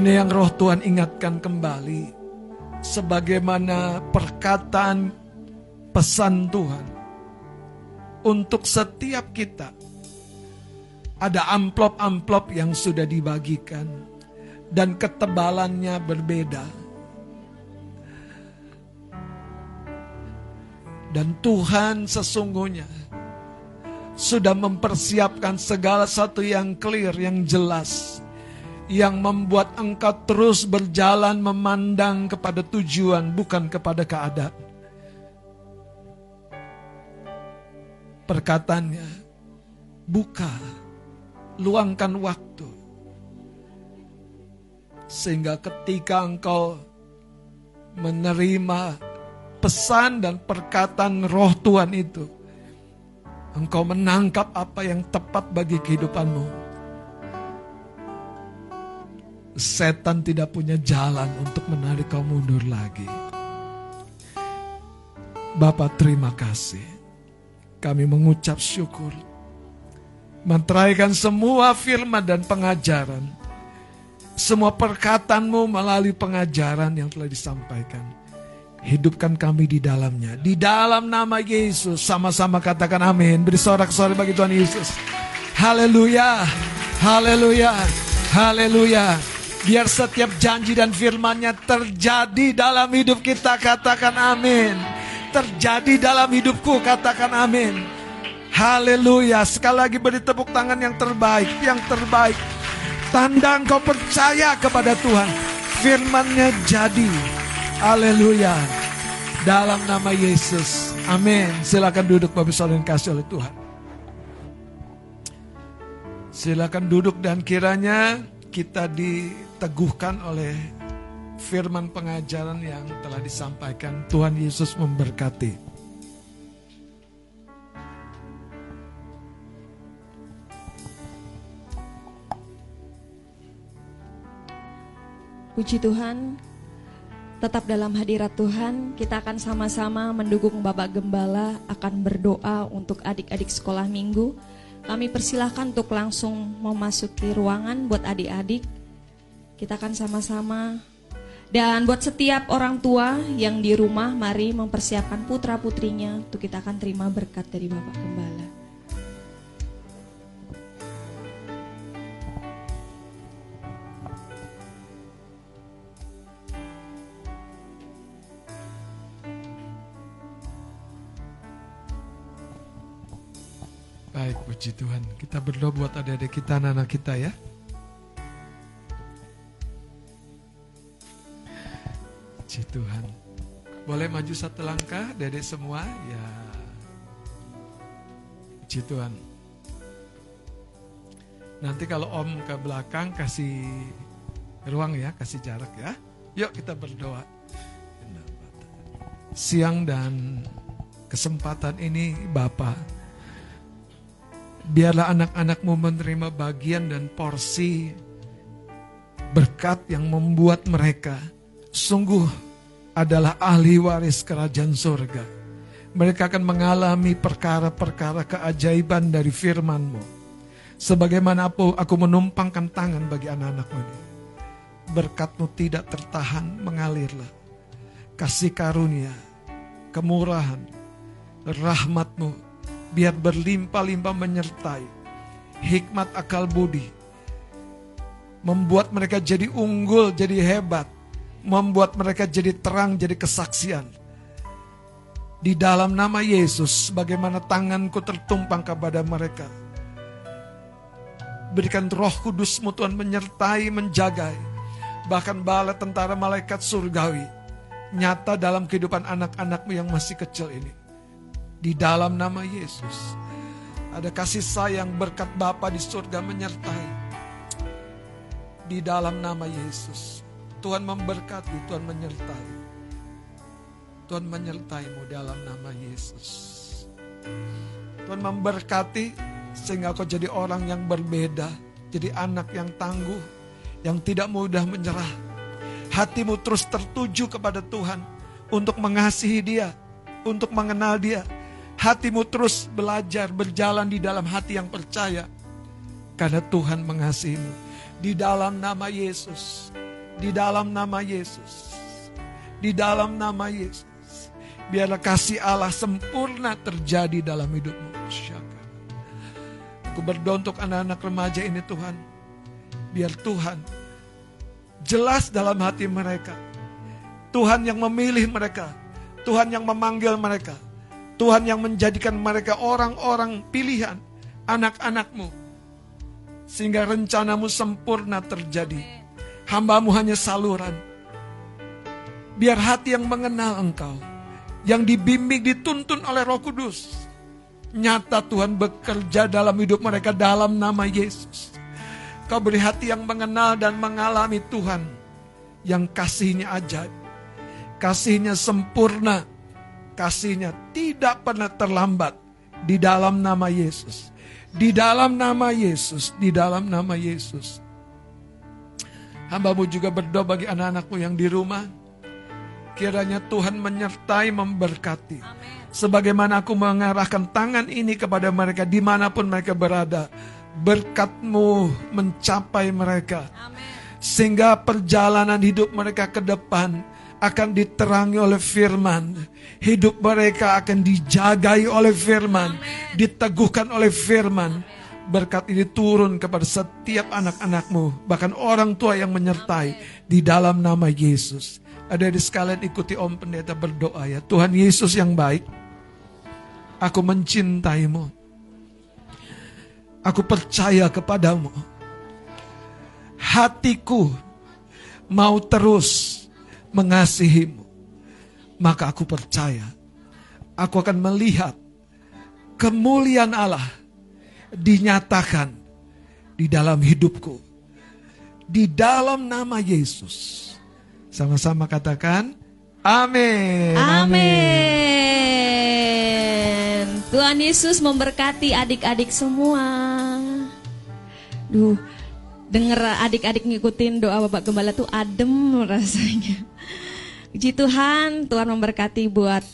Ini yang roh Tuhan ingatkan kembali. Sebagaimana perkataan pesan Tuhan. Untuk setiap kita. Ada amplop-amplop yang sudah dibagikan. Dan ketebalannya berbeda. Dan Tuhan sesungguhnya sudah mempersiapkan segala satu yang clear, yang jelas. Yang membuat engkau terus berjalan memandang kepada tujuan, bukan kepada keadaan. Perkataannya, buka, luangkan waktu. Sehingga ketika engkau menerima pesan dan perkataan roh Tuhan itu, engkau menangkap apa yang tepat bagi kehidupanmu. Setan tidak punya jalan untuk menarik kau mundur lagi. Bapak terima kasih. Kami mengucap syukur. Menteraikan semua firman dan pengajaran. Semua perkataanmu melalui pengajaran yang telah disampaikan Hidupkan kami di dalamnya. Di dalam nama Yesus. Sama-sama katakan amin. Beri sorak-sorai bagi Tuhan Yesus. Haleluya. Haleluya. Haleluya. Biar setiap janji dan firmannya terjadi dalam hidup kita. Katakan amin. Terjadi dalam hidupku. Katakan amin. Haleluya. Sekali lagi beri tepuk tangan yang terbaik. Yang terbaik. Tanda engkau percaya kepada Tuhan. Firmannya jadi. Haleluya. Dalam nama Yesus. Amin. Silakan duduk Bapak Saudara yang kasih oleh Tuhan. Silakan duduk dan kiranya kita diteguhkan oleh firman pengajaran yang telah disampaikan. Tuhan Yesus memberkati. Puji Tuhan, tetap dalam hadirat Tuhan, kita akan sama-sama mendukung Bapak Gembala akan berdoa untuk adik-adik sekolah minggu. Kami persilahkan untuk langsung memasuki ruangan buat adik-adik. Kita akan sama-sama dan buat setiap orang tua yang di rumah, mari mempersiapkan putra-putrinya untuk kita akan terima berkat dari Bapak Gembala. Baik, puji Tuhan. Kita berdoa buat adik-adik kita, anak-anak kita ya. Puji Tuhan. Boleh maju satu langkah, adik semua? Ya. Puji Tuhan. Nanti kalau Om ke belakang kasih ruang ya, kasih jarak ya. Yuk kita berdoa. Siang dan kesempatan ini Bapak Biarlah anak-anakmu menerima bagian dan porsi berkat yang membuat mereka sungguh adalah ahli waris kerajaan surga. Mereka akan mengalami perkara-perkara keajaiban dari firman-Mu. Sebagaimana aku, aku menumpangkan tangan bagi anak-anakmu ini. Berkat-Mu tidak tertahan mengalirlah. Kasih karunia, kemurahan, rahmat-Mu biar berlimpah-limpah menyertai hikmat akal budi membuat mereka jadi unggul, jadi hebat, membuat mereka jadi terang, jadi kesaksian. Di dalam nama Yesus, bagaimana tanganku tertumpang kepada mereka. Berikan roh kudusmu Tuhan menyertai, menjaga. Bahkan bala tentara malaikat surgawi. Nyata dalam kehidupan anak-anakmu yang masih kecil ini. Di dalam nama Yesus. Ada kasih sayang berkat Bapa di surga menyertai. Di dalam nama Yesus. Tuhan memberkati, Tuhan menyertai. Tuhan menyertaimu dalam nama Yesus. Tuhan memberkati sehingga kau jadi orang yang berbeda. Jadi anak yang tangguh, yang tidak mudah menyerah. Hatimu terus tertuju kepada Tuhan untuk mengasihi Dia, untuk mengenal Dia. Hatimu terus belajar berjalan di dalam hati yang percaya karena Tuhan mengasihimu. Di dalam nama Yesus, di dalam nama Yesus, di dalam nama Yesus. Biarlah kasih Allah sempurna terjadi dalam hidupmu. Aku berdoa untuk anak-anak remaja ini Tuhan. Biar Tuhan jelas dalam hati mereka. Tuhan yang memilih mereka, Tuhan yang memanggil mereka, Tuhan yang menjadikan mereka orang-orang pilihan, anak-anakmu. Sehingga rencanamu sempurna terjadi. Hambamu hanya saluran. Biar hati yang mengenal engkau, yang dibimbing, dituntun oleh roh kudus. Nyata Tuhan bekerja dalam hidup mereka dalam nama Yesus. Kau beri hati yang mengenal dan mengalami Tuhan yang kasihnya ajaib. Kasihnya sempurna. Kasihnya tidak pernah terlambat di dalam nama Yesus. Di dalam nama Yesus, di dalam nama Yesus. Hambamu juga berdoa bagi anak-anakmu yang di rumah. Kiranya Tuhan menyertai, memberkati. Sebagaimana aku mengarahkan tangan ini kepada mereka di mana pun mereka berada berkatmu mencapai mereka. Sehingga perjalanan hidup mereka ke depan akan diterangi oleh firman. Hidup mereka akan dijagai oleh firman. Diteguhkan oleh firman. Berkat ini turun kepada setiap anak-anakmu. Bahkan orang tua yang menyertai. Di dalam nama Yesus. Ada di sekalian ikuti Om Pendeta berdoa ya. Tuhan Yesus yang baik. Aku mencintaimu. Aku percaya kepadamu. Hatiku mau terus mengasihimu. Maka aku percaya. Aku akan melihat kemuliaan Allah dinyatakan di dalam hidupku. Di dalam nama Yesus. Sama-sama katakan, amin. Amin. Tuhan Yesus memberkati adik-adik semua. Duh, denger adik-adik ngikutin doa Bapak Gembala tuh adem rasanya. Puji Tuhan, Tuhan memberkati buat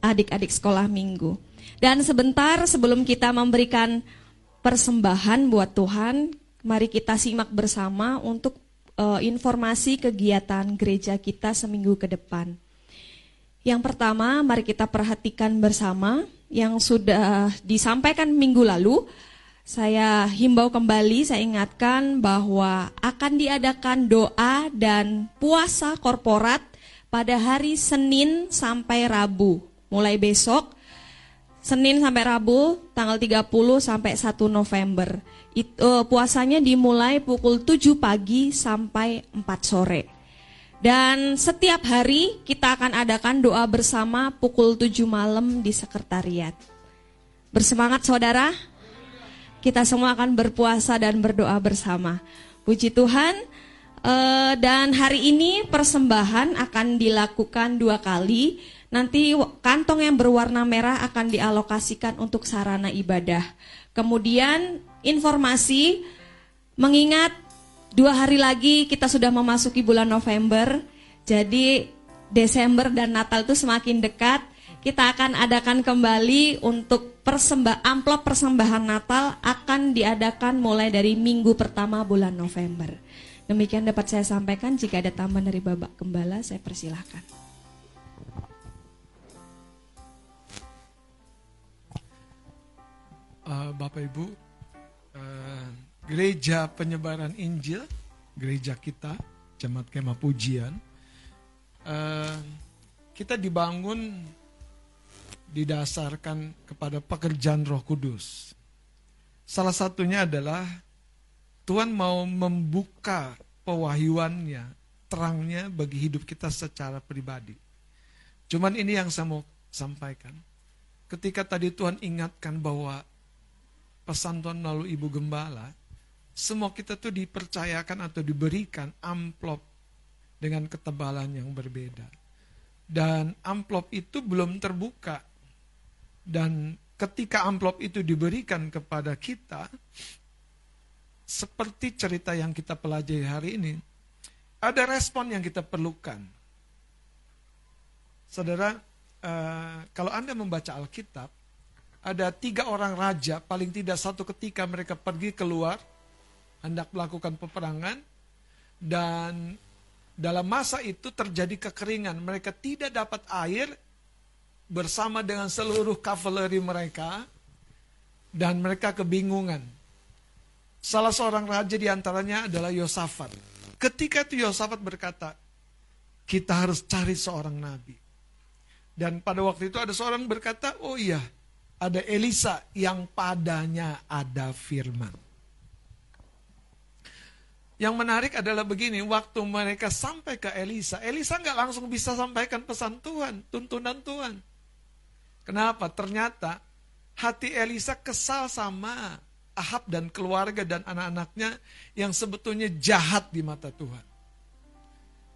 adik-adik sekolah minggu. Dan sebentar sebelum kita memberikan persembahan buat Tuhan, mari kita simak bersama untuk uh, informasi kegiatan gereja kita seminggu ke depan. Yang pertama, mari kita perhatikan bersama yang sudah disampaikan minggu lalu. Saya himbau kembali, saya ingatkan bahwa akan diadakan doa dan puasa korporat pada hari Senin sampai Rabu. Mulai besok, Senin sampai Rabu, tanggal 30 sampai 1 November. It, uh, puasanya dimulai pukul 7 pagi sampai 4 sore. Dan setiap hari kita akan adakan doa bersama pukul 7 malam di sekretariat. Bersemangat saudara, kita semua akan berpuasa dan berdoa bersama. Puji Tuhan, uh, dan hari ini persembahan akan dilakukan dua kali. Nanti kantong yang berwarna merah akan dialokasikan untuk sarana ibadah. Kemudian informasi mengingat dua hari lagi kita sudah memasuki bulan November, jadi Desember dan Natal itu semakin dekat. Kita akan adakan kembali untuk persembah amplop persembahan Natal akan diadakan mulai dari minggu pertama bulan November. Demikian dapat saya sampaikan. Jika ada tambahan dari Bapak Gembala, saya persilahkan. Uh, Bapak Ibu, uh, gereja penyebaran Injil, gereja kita, Jemaat Kemah Pujian, uh, kita dibangun didasarkan kepada pekerjaan Roh Kudus. Salah satunya adalah Tuhan mau membuka pewahyuannya, terangnya bagi hidup kita secara pribadi. Cuman ini yang saya mau sampaikan. Ketika tadi Tuhan ingatkan bahwa pesan Tuhan melalui Ibu Gembala, semua kita tuh dipercayakan atau diberikan amplop dengan ketebalan yang berbeda. Dan amplop itu belum terbuka. Dan ketika amplop itu diberikan kepada kita, seperti cerita yang kita pelajari hari ini, ada respon yang kita perlukan. Saudara, uh, kalau Anda membaca Alkitab, ada tiga orang raja, paling tidak satu ketika mereka pergi keluar, hendak melakukan peperangan, dan dalam masa itu terjadi kekeringan. Mereka tidak dapat air bersama dengan seluruh kavaleri mereka, dan mereka kebingungan. Salah seorang raja di antaranya adalah Yosafat. Ketika itu Yosafat berkata, kita harus cari seorang nabi. Dan pada waktu itu ada seorang berkata, oh iya, ada Elisa yang padanya ada firman. Yang menarik adalah begini, waktu mereka sampai ke Elisa, Elisa nggak langsung bisa sampaikan pesan Tuhan, tuntunan Tuhan. Kenapa? Ternyata hati Elisa kesal sama Ahab dan keluarga dan anak-anaknya yang sebetulnya jahat di mata Tuhan.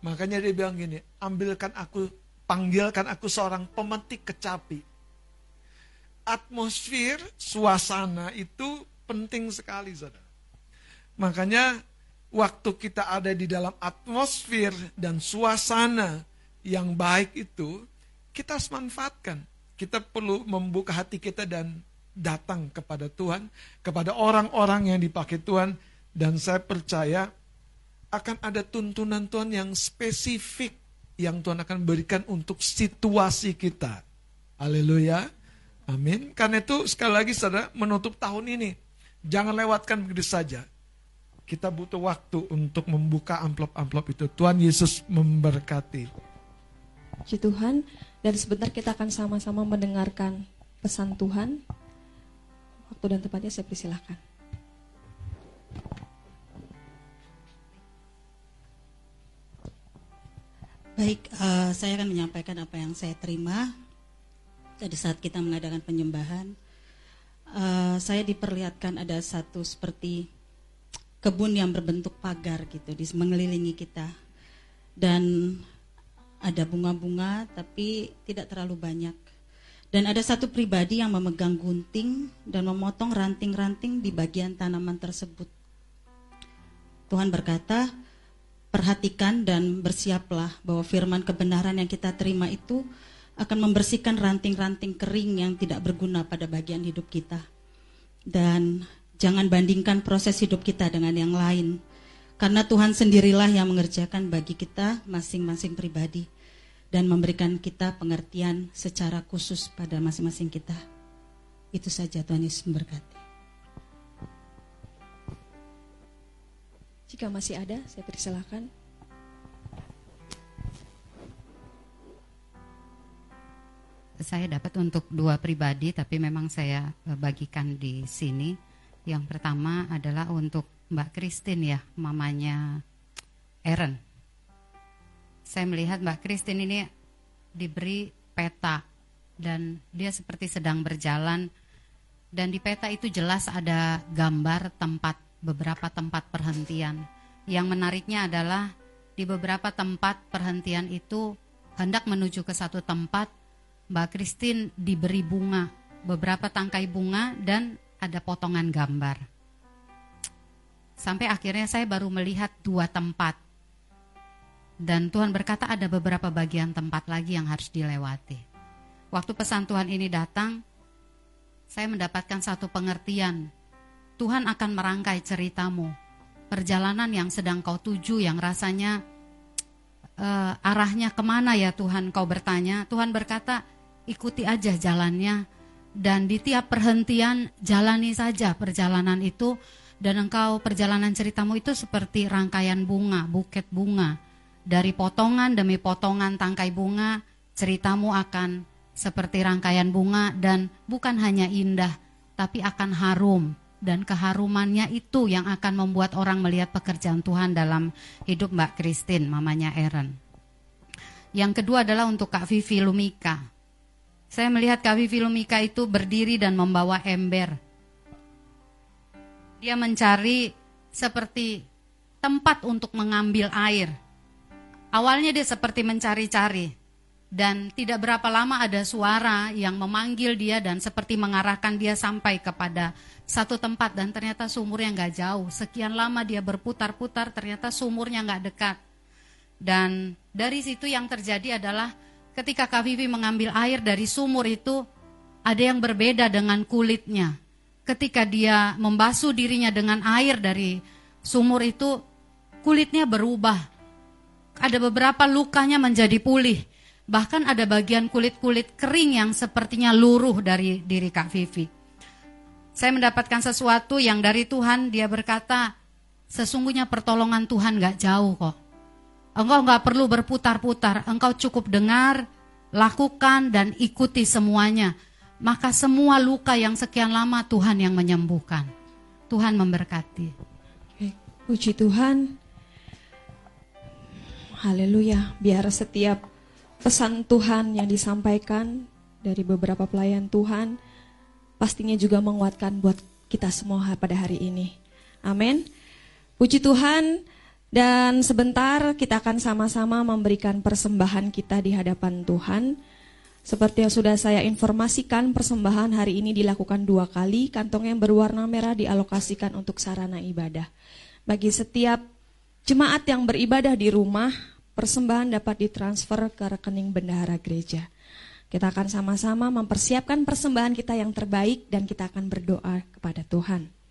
Makanya dia bilang gini, ambilkan aku panggilkan aku seorang pemetik kecapi. Atmosfer, suasana itu penting sekali, saudara. Makanya waktu kita ada di dalam atmosfer dan suasana yang baik itu, kita harus manfaatkan. Kita perlu membuka hati kita dan datang kepada Tuhan, kepada orang-orang yang dipakai Tuhan, dan saya percaya akan ada tuntunan Tuhan yang spesifik yang Tuhan akan berikan untuk situasi kita. Haleluya. Amin. Karena itu sekali lagi saudara menutup tahun ini. Jangan lewatkan begitu saja. Kita butuh waktu untuk membuka amplop-amplop itu. Tuhan Yesus memberkati. Puji Tuhan. Dan sebentar kita akan sama-sama mendengarkan pesan Tuhan. Waktu dan tempatnya saya persilahkan. Baik, uh, saya akan menyampaikan apa yang saya terima pada saat kita mengadakan penyembahan. Uh, saya diperlihatkan ada satu seperti kebun yang berbentuk pagar gitu di mengelilingi kita dan ada bunga-bunga tapi tidak terlalu banyak dan ada satu pribadi yang memegang gunting dan memotong ranting-ranting di bagian tanaman tersebut. Tuhan berkata, perhatikan dan bersiaplah bahwa firman kebenaran yang kita terima itu akan membersihkan ranting-ranting kering yang tidak berguna pada bagian hidup kita. Dan jangan bandingkan proses hidup kita dengan yang lain. Karena Tuhan sendirilah yang mengerjakan bagi kita masing-masing pribadi dan memberikan kita pengertian secara khusus pada masing-masing kita. Itu saja Tuhan Yesus memberkati. Jika masih ada, saya persilahkan. Saya dapat untuk dua pribadi, tapi memang saya eh, bagikan di sini. Yang pertama adalah untuk Mbak Christine ya, mamanya Aaron. Saya melihat Mbak Christine ini diberi peta dan dia seperti sedang berjalan dan di peta itu jelas ada gambar tempat beberapa tempat perhentian. Yang menariknya adalah di beberapa tempat perhentian itu hendak menuju ke satu tempat, Mbak Christine diberi bunga, beberapa tangkai bunga dan ada potongan gambar. Sampai akhirnya saya baru melihat dua tempat. Dan Tuhan berkata ada beberapa bagian tempat lagi yang harus dilewati. Waktu pesan Tuhan ini datang, saya mendapatkan satu pengertian Tuhan akan merangkai ceritamu. Perjalanan yang sedang kau tuju yang rasanya uh, arahnya ke mana ya Tuhan kau bertanya. Tuhan berkata ikuti aja jalannya dan di tiap perhentian jalani saja perjalanan itu dan engkau perjalanan ceritamu itu seperti rangkaian bunga, buket bunga. Dari potongan demi potongan tangkai bunga, ceritamu akan seperti rangkaian bunga dan bukan hanya indah, tapi akan harum, dan keharumannya itu yang akan membuat orang melihat pekerjaan Tuhan dalam hidup Mbak Christine, mamanya Aaron. Yang kedua adalah untuk Kak Vivi Lumika. Saya melihat Kak Vivi Lumika itu berdiri dan membawa ember. Dia mencari seperti tempat untuk mengambil air. Awalnya dia seperti mencari-cari, dan tidak berapa lama ada suara yang memanggil dia dan seperti mengarahkan dia sampai kepada satu tempat dan ternyata sumurnya nggak jauh. Sekian lama dia berputar-putar ternyata sumurnya nggak dekat. Dan dari situ yang terjadi adalah ketika Kak Vivi mengambil air dari sumur itu ada yang berbeda dengan kulitnya. Ketika dia membasuh dirinya dengan air dari sumur itu kulitnya berubah. Ada beberapa lukanya menjadi pulih. Bahkan ada bagian kulit-kulit kering yang sepertinya luruh dari diri Kak Vivi. Saya mendapatkan sesuatu yang dari Tuhan, dia berkata, sesungguhnya pertolongan Tuhan gak jauh kok. Engkau gak perlu berputar-putar, engkau cukup dengar, lakukan dan ikuti semuanya. Maka semua luka yang sekian lama Tuhan yang menyembuhkan. Tuhan memberkati. Puji Tuhan. Haleluya. Biar setiap pesan Tuhan yang disampaikan dari beberapa pelayan Tuhan pastinya juga menguatkan buat kita semua pada hari ini. Amin. Puji Tuhan dan sebentar kita akan sama-sama memberikan persembahan kita di hadapan Tuhan. Seperti yang sudah saya informasikan, persembahan hari ini dilakukan dua kali. Kantong yang berwarna merah dialokasikan untuk sarana ibadah. Bagi setiap jemaat yang beribadah di rumah, persembahan dapat ditransfer ke rekening bendahara gereja. Kita akan sama-sama mempersiapkan persembahan kita yang terbaik dan kita akan berdoa kepada Tuhan.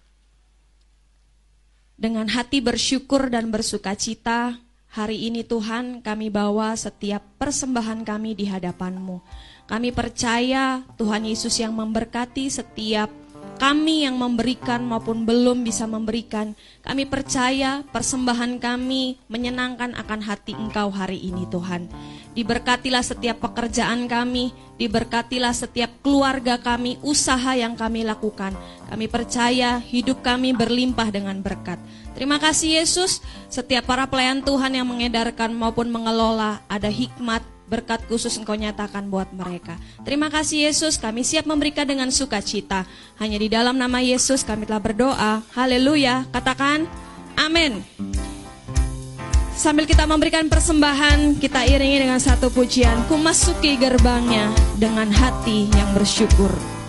Dengan hati bersyukur dan bersuka cita, hari ini Tuhan kami bawa setiap persembahan kami di hadapan-Mu. Kami percaya Tuhan Yesus yang memberkati setiap kami yang memberikan maupun belum bisa memberikan, kami percaya persembahan kami menyenangkan akan hati Engkau hari ini Tuhan. Diberkatilah setiap pekerjaan kami, diberkatilah setiap keluarga kami, usaha yang kami lakukan. Kami percaya hidup kami berlimpah dengan berkat. Terima kasih Yesus, setiap para pelayan Tuhan yang mengedarkan maupun mengelola ada hikmat, berkat khusus engkau nyatakan buat mereka. Terima kasih Yesus, kami siap memberikan dengan sukacita. Hanya di dalam nama Yesus kami telah berdoa. Haleluya. Katakan amin. Sambil kita memberikan persembahan, kita iringi dengan satu pujian. Ku masuki gerbangnya dengan hati yang bersyukur.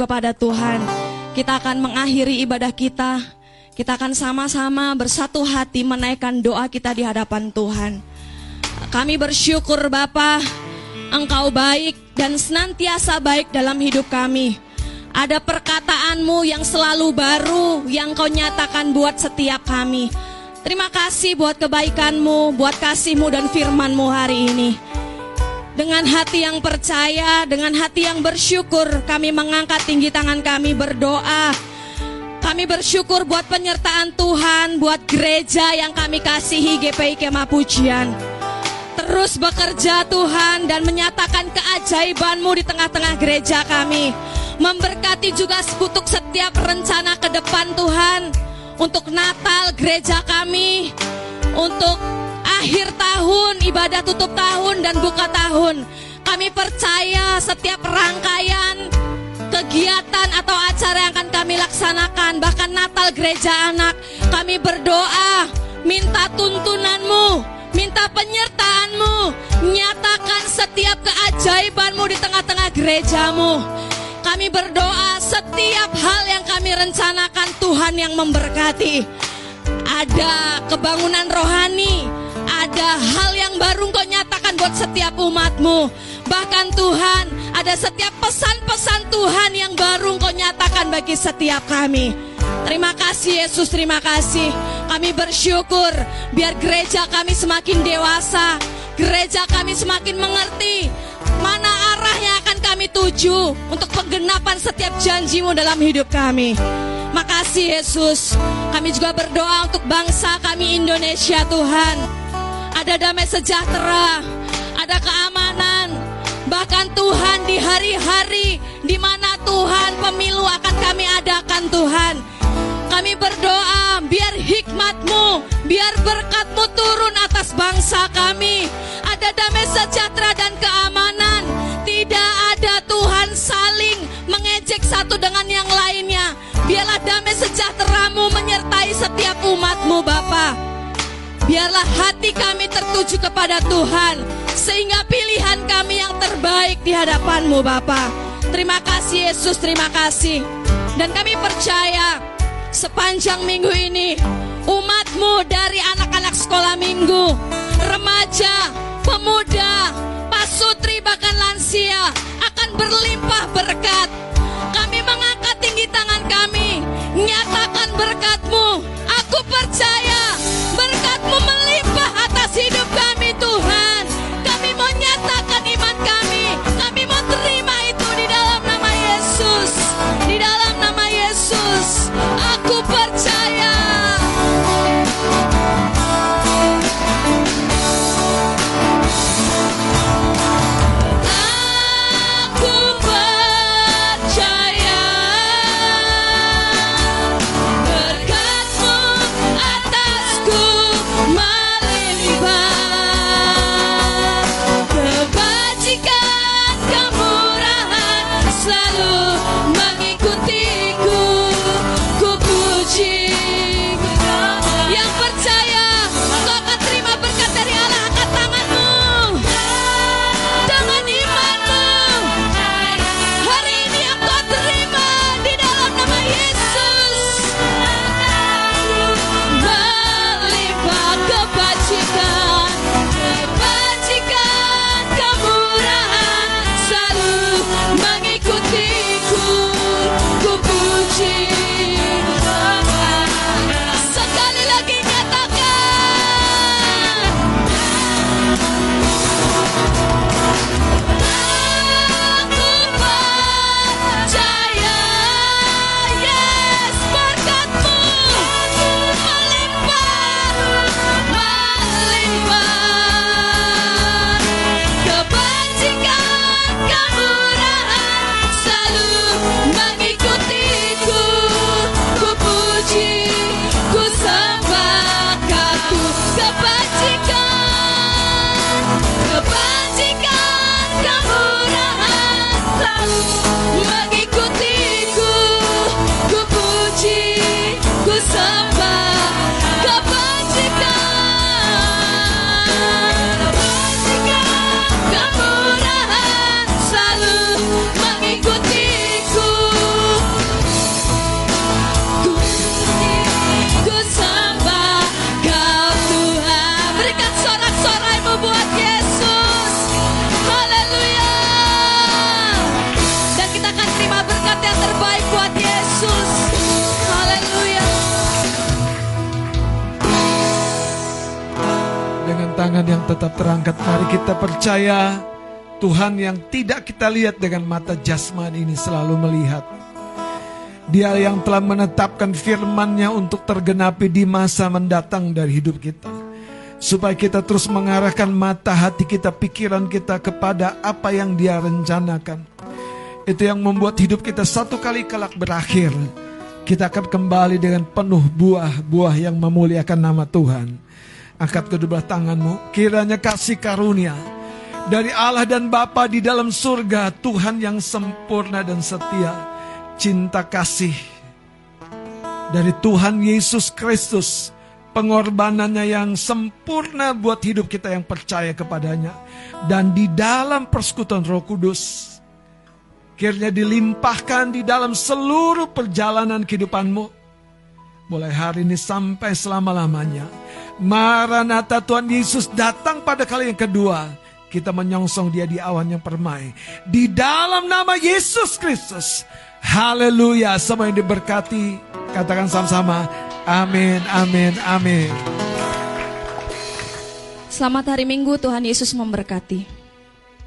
Kepada Tuhan. Kita akan mengakhiri ibadah kita. Kita akan sama-sama bersatu hati menaikkan doa kita di hadapan Tuhan. Kami bersyukur Bapa, Engkau baik dan senantiasa baik dalam hidup kami. Ada perkataanmu yang selalu baru yang kau nyatakan buat setiap kami. Terima kasih buat kebaikanmu, buat kasihmu dan firmanmu hari ini. Dengan hati yang percaya, dengan hati yang bersyukur, kami mengangkat tinggi tangan kami berdoa. Kami bersyukur buat penyertaan Tuhan, buat gereja yang kami kasihi GPI Kemah Pujian. Terus bekerja Tuhan dan menyatakan keajaibanmu di tengah-tengah gereja kami. Memberkati juga sebutuk setiap rencana ke depan Tuhan. Untuk Natal gereja kami. Untuk akhir tahun, ibadah tutup tahun dan buka tahun. Kami percaya setiap rangkaian kegiatan atau acara yang akan kami laksanakan, bahkan Natal gereja anak, kami berdoa, minta tuntunanmu, minta penyertaanmu, nyatakan setiap keajaibanmu di tengah-tengah gerejamu. Kami berdoa setiap hal yang kami rencanakan Tuhan yang memberkati. Ada kebangunan rohani, ada hal yang baru kau nyatakan buat setiap umatmu. Bahkan Tuhan, ada setiap pesan-pesan Tuhan yang baru kau nyatakan bagi setiap kami. Terima kasih Yesus, terima kasih. Kami bersyukur biar gereja kami semakin dewasa, gereja kami semakin mengerti mana arah yang akan kami tuju untuk penggenapan setiap janjimu dalam hidup kami. Makasih Yesus. Kami juga berdoa untuk bangsa kami Indonesia Tuhan ada damai sejahtera, ada keamanan. Bahkan Tuhan di hari-hari di mana Tuhan pemilu akan kami adakan Tuhan. Kami berdoa biar hikmatmu, biar berkatmu turun atas bangsa kami. Ada damai sejahtera dan keamanan. Tidak ada Tuhan saling mengejek satu dengan yang lainnya. Biarlah damai sejahteramu menyertai setiap umatmu Bapak. Biarlah hati kami tertuju kepada Tuhan Sehingga pilihan kami yang terbaik di hadapanmu Bapa. Terima kasih Yesus, terima kasih. Dan kami percaya sepanjang minggu ini Umatmu dari anak-anak sekolah minggu Remaja, pemuda, pasutri bahkan lansia Akan berlimpah berkat. Kami mengangkat tinggi tangan kami Nyatakan berkatmu. Aku percaya berkatmu melimpah atas hidup yang tetap terangkat. Mari kita percaya Tuhan yang tidak kita lihat dengan mata jasmani ini selalu melihat. Dia yang telah menetapkan firman-Nya untuk tergenapi di masa mendatang dari hidup kita. Supaya kita terus mengarahkan mata hati kita, pikiran kita kepada apa yang dia rencanakan. Itu yang membuat hidup kita satu kali kelak berakhir. Kita akan kembali dengan penuh buah-buah yang memuliakan nama Tuhan. Angkat kedua tanganmu, kiranya kasih karunia dari Allah dan Bapa di dalam surga, Tuhan yang sempurna dan setia, cinta kasih dari Tuhan Yesus Kristus, pengorbanannya yang sempurna buat hidup kita yang percaya kepadanya, dan di dalam persekutuan Roh Kudus, kiranya dilimpahkan di dalam seluruh perjalanan kehidupanmu, mulai hari ini sampai selama-lamanya Maranatha Tuhan Yesus datang pada kali yang kedua. Kita menyongsong dia di awan yang permai. Di dalam nama Yesus Kristus. Haleluya. Semua yang diberkati. Katakan sama-sama. Amin, amin, amin. Selamat hari Minggu, Tuhan Yesus memberkati.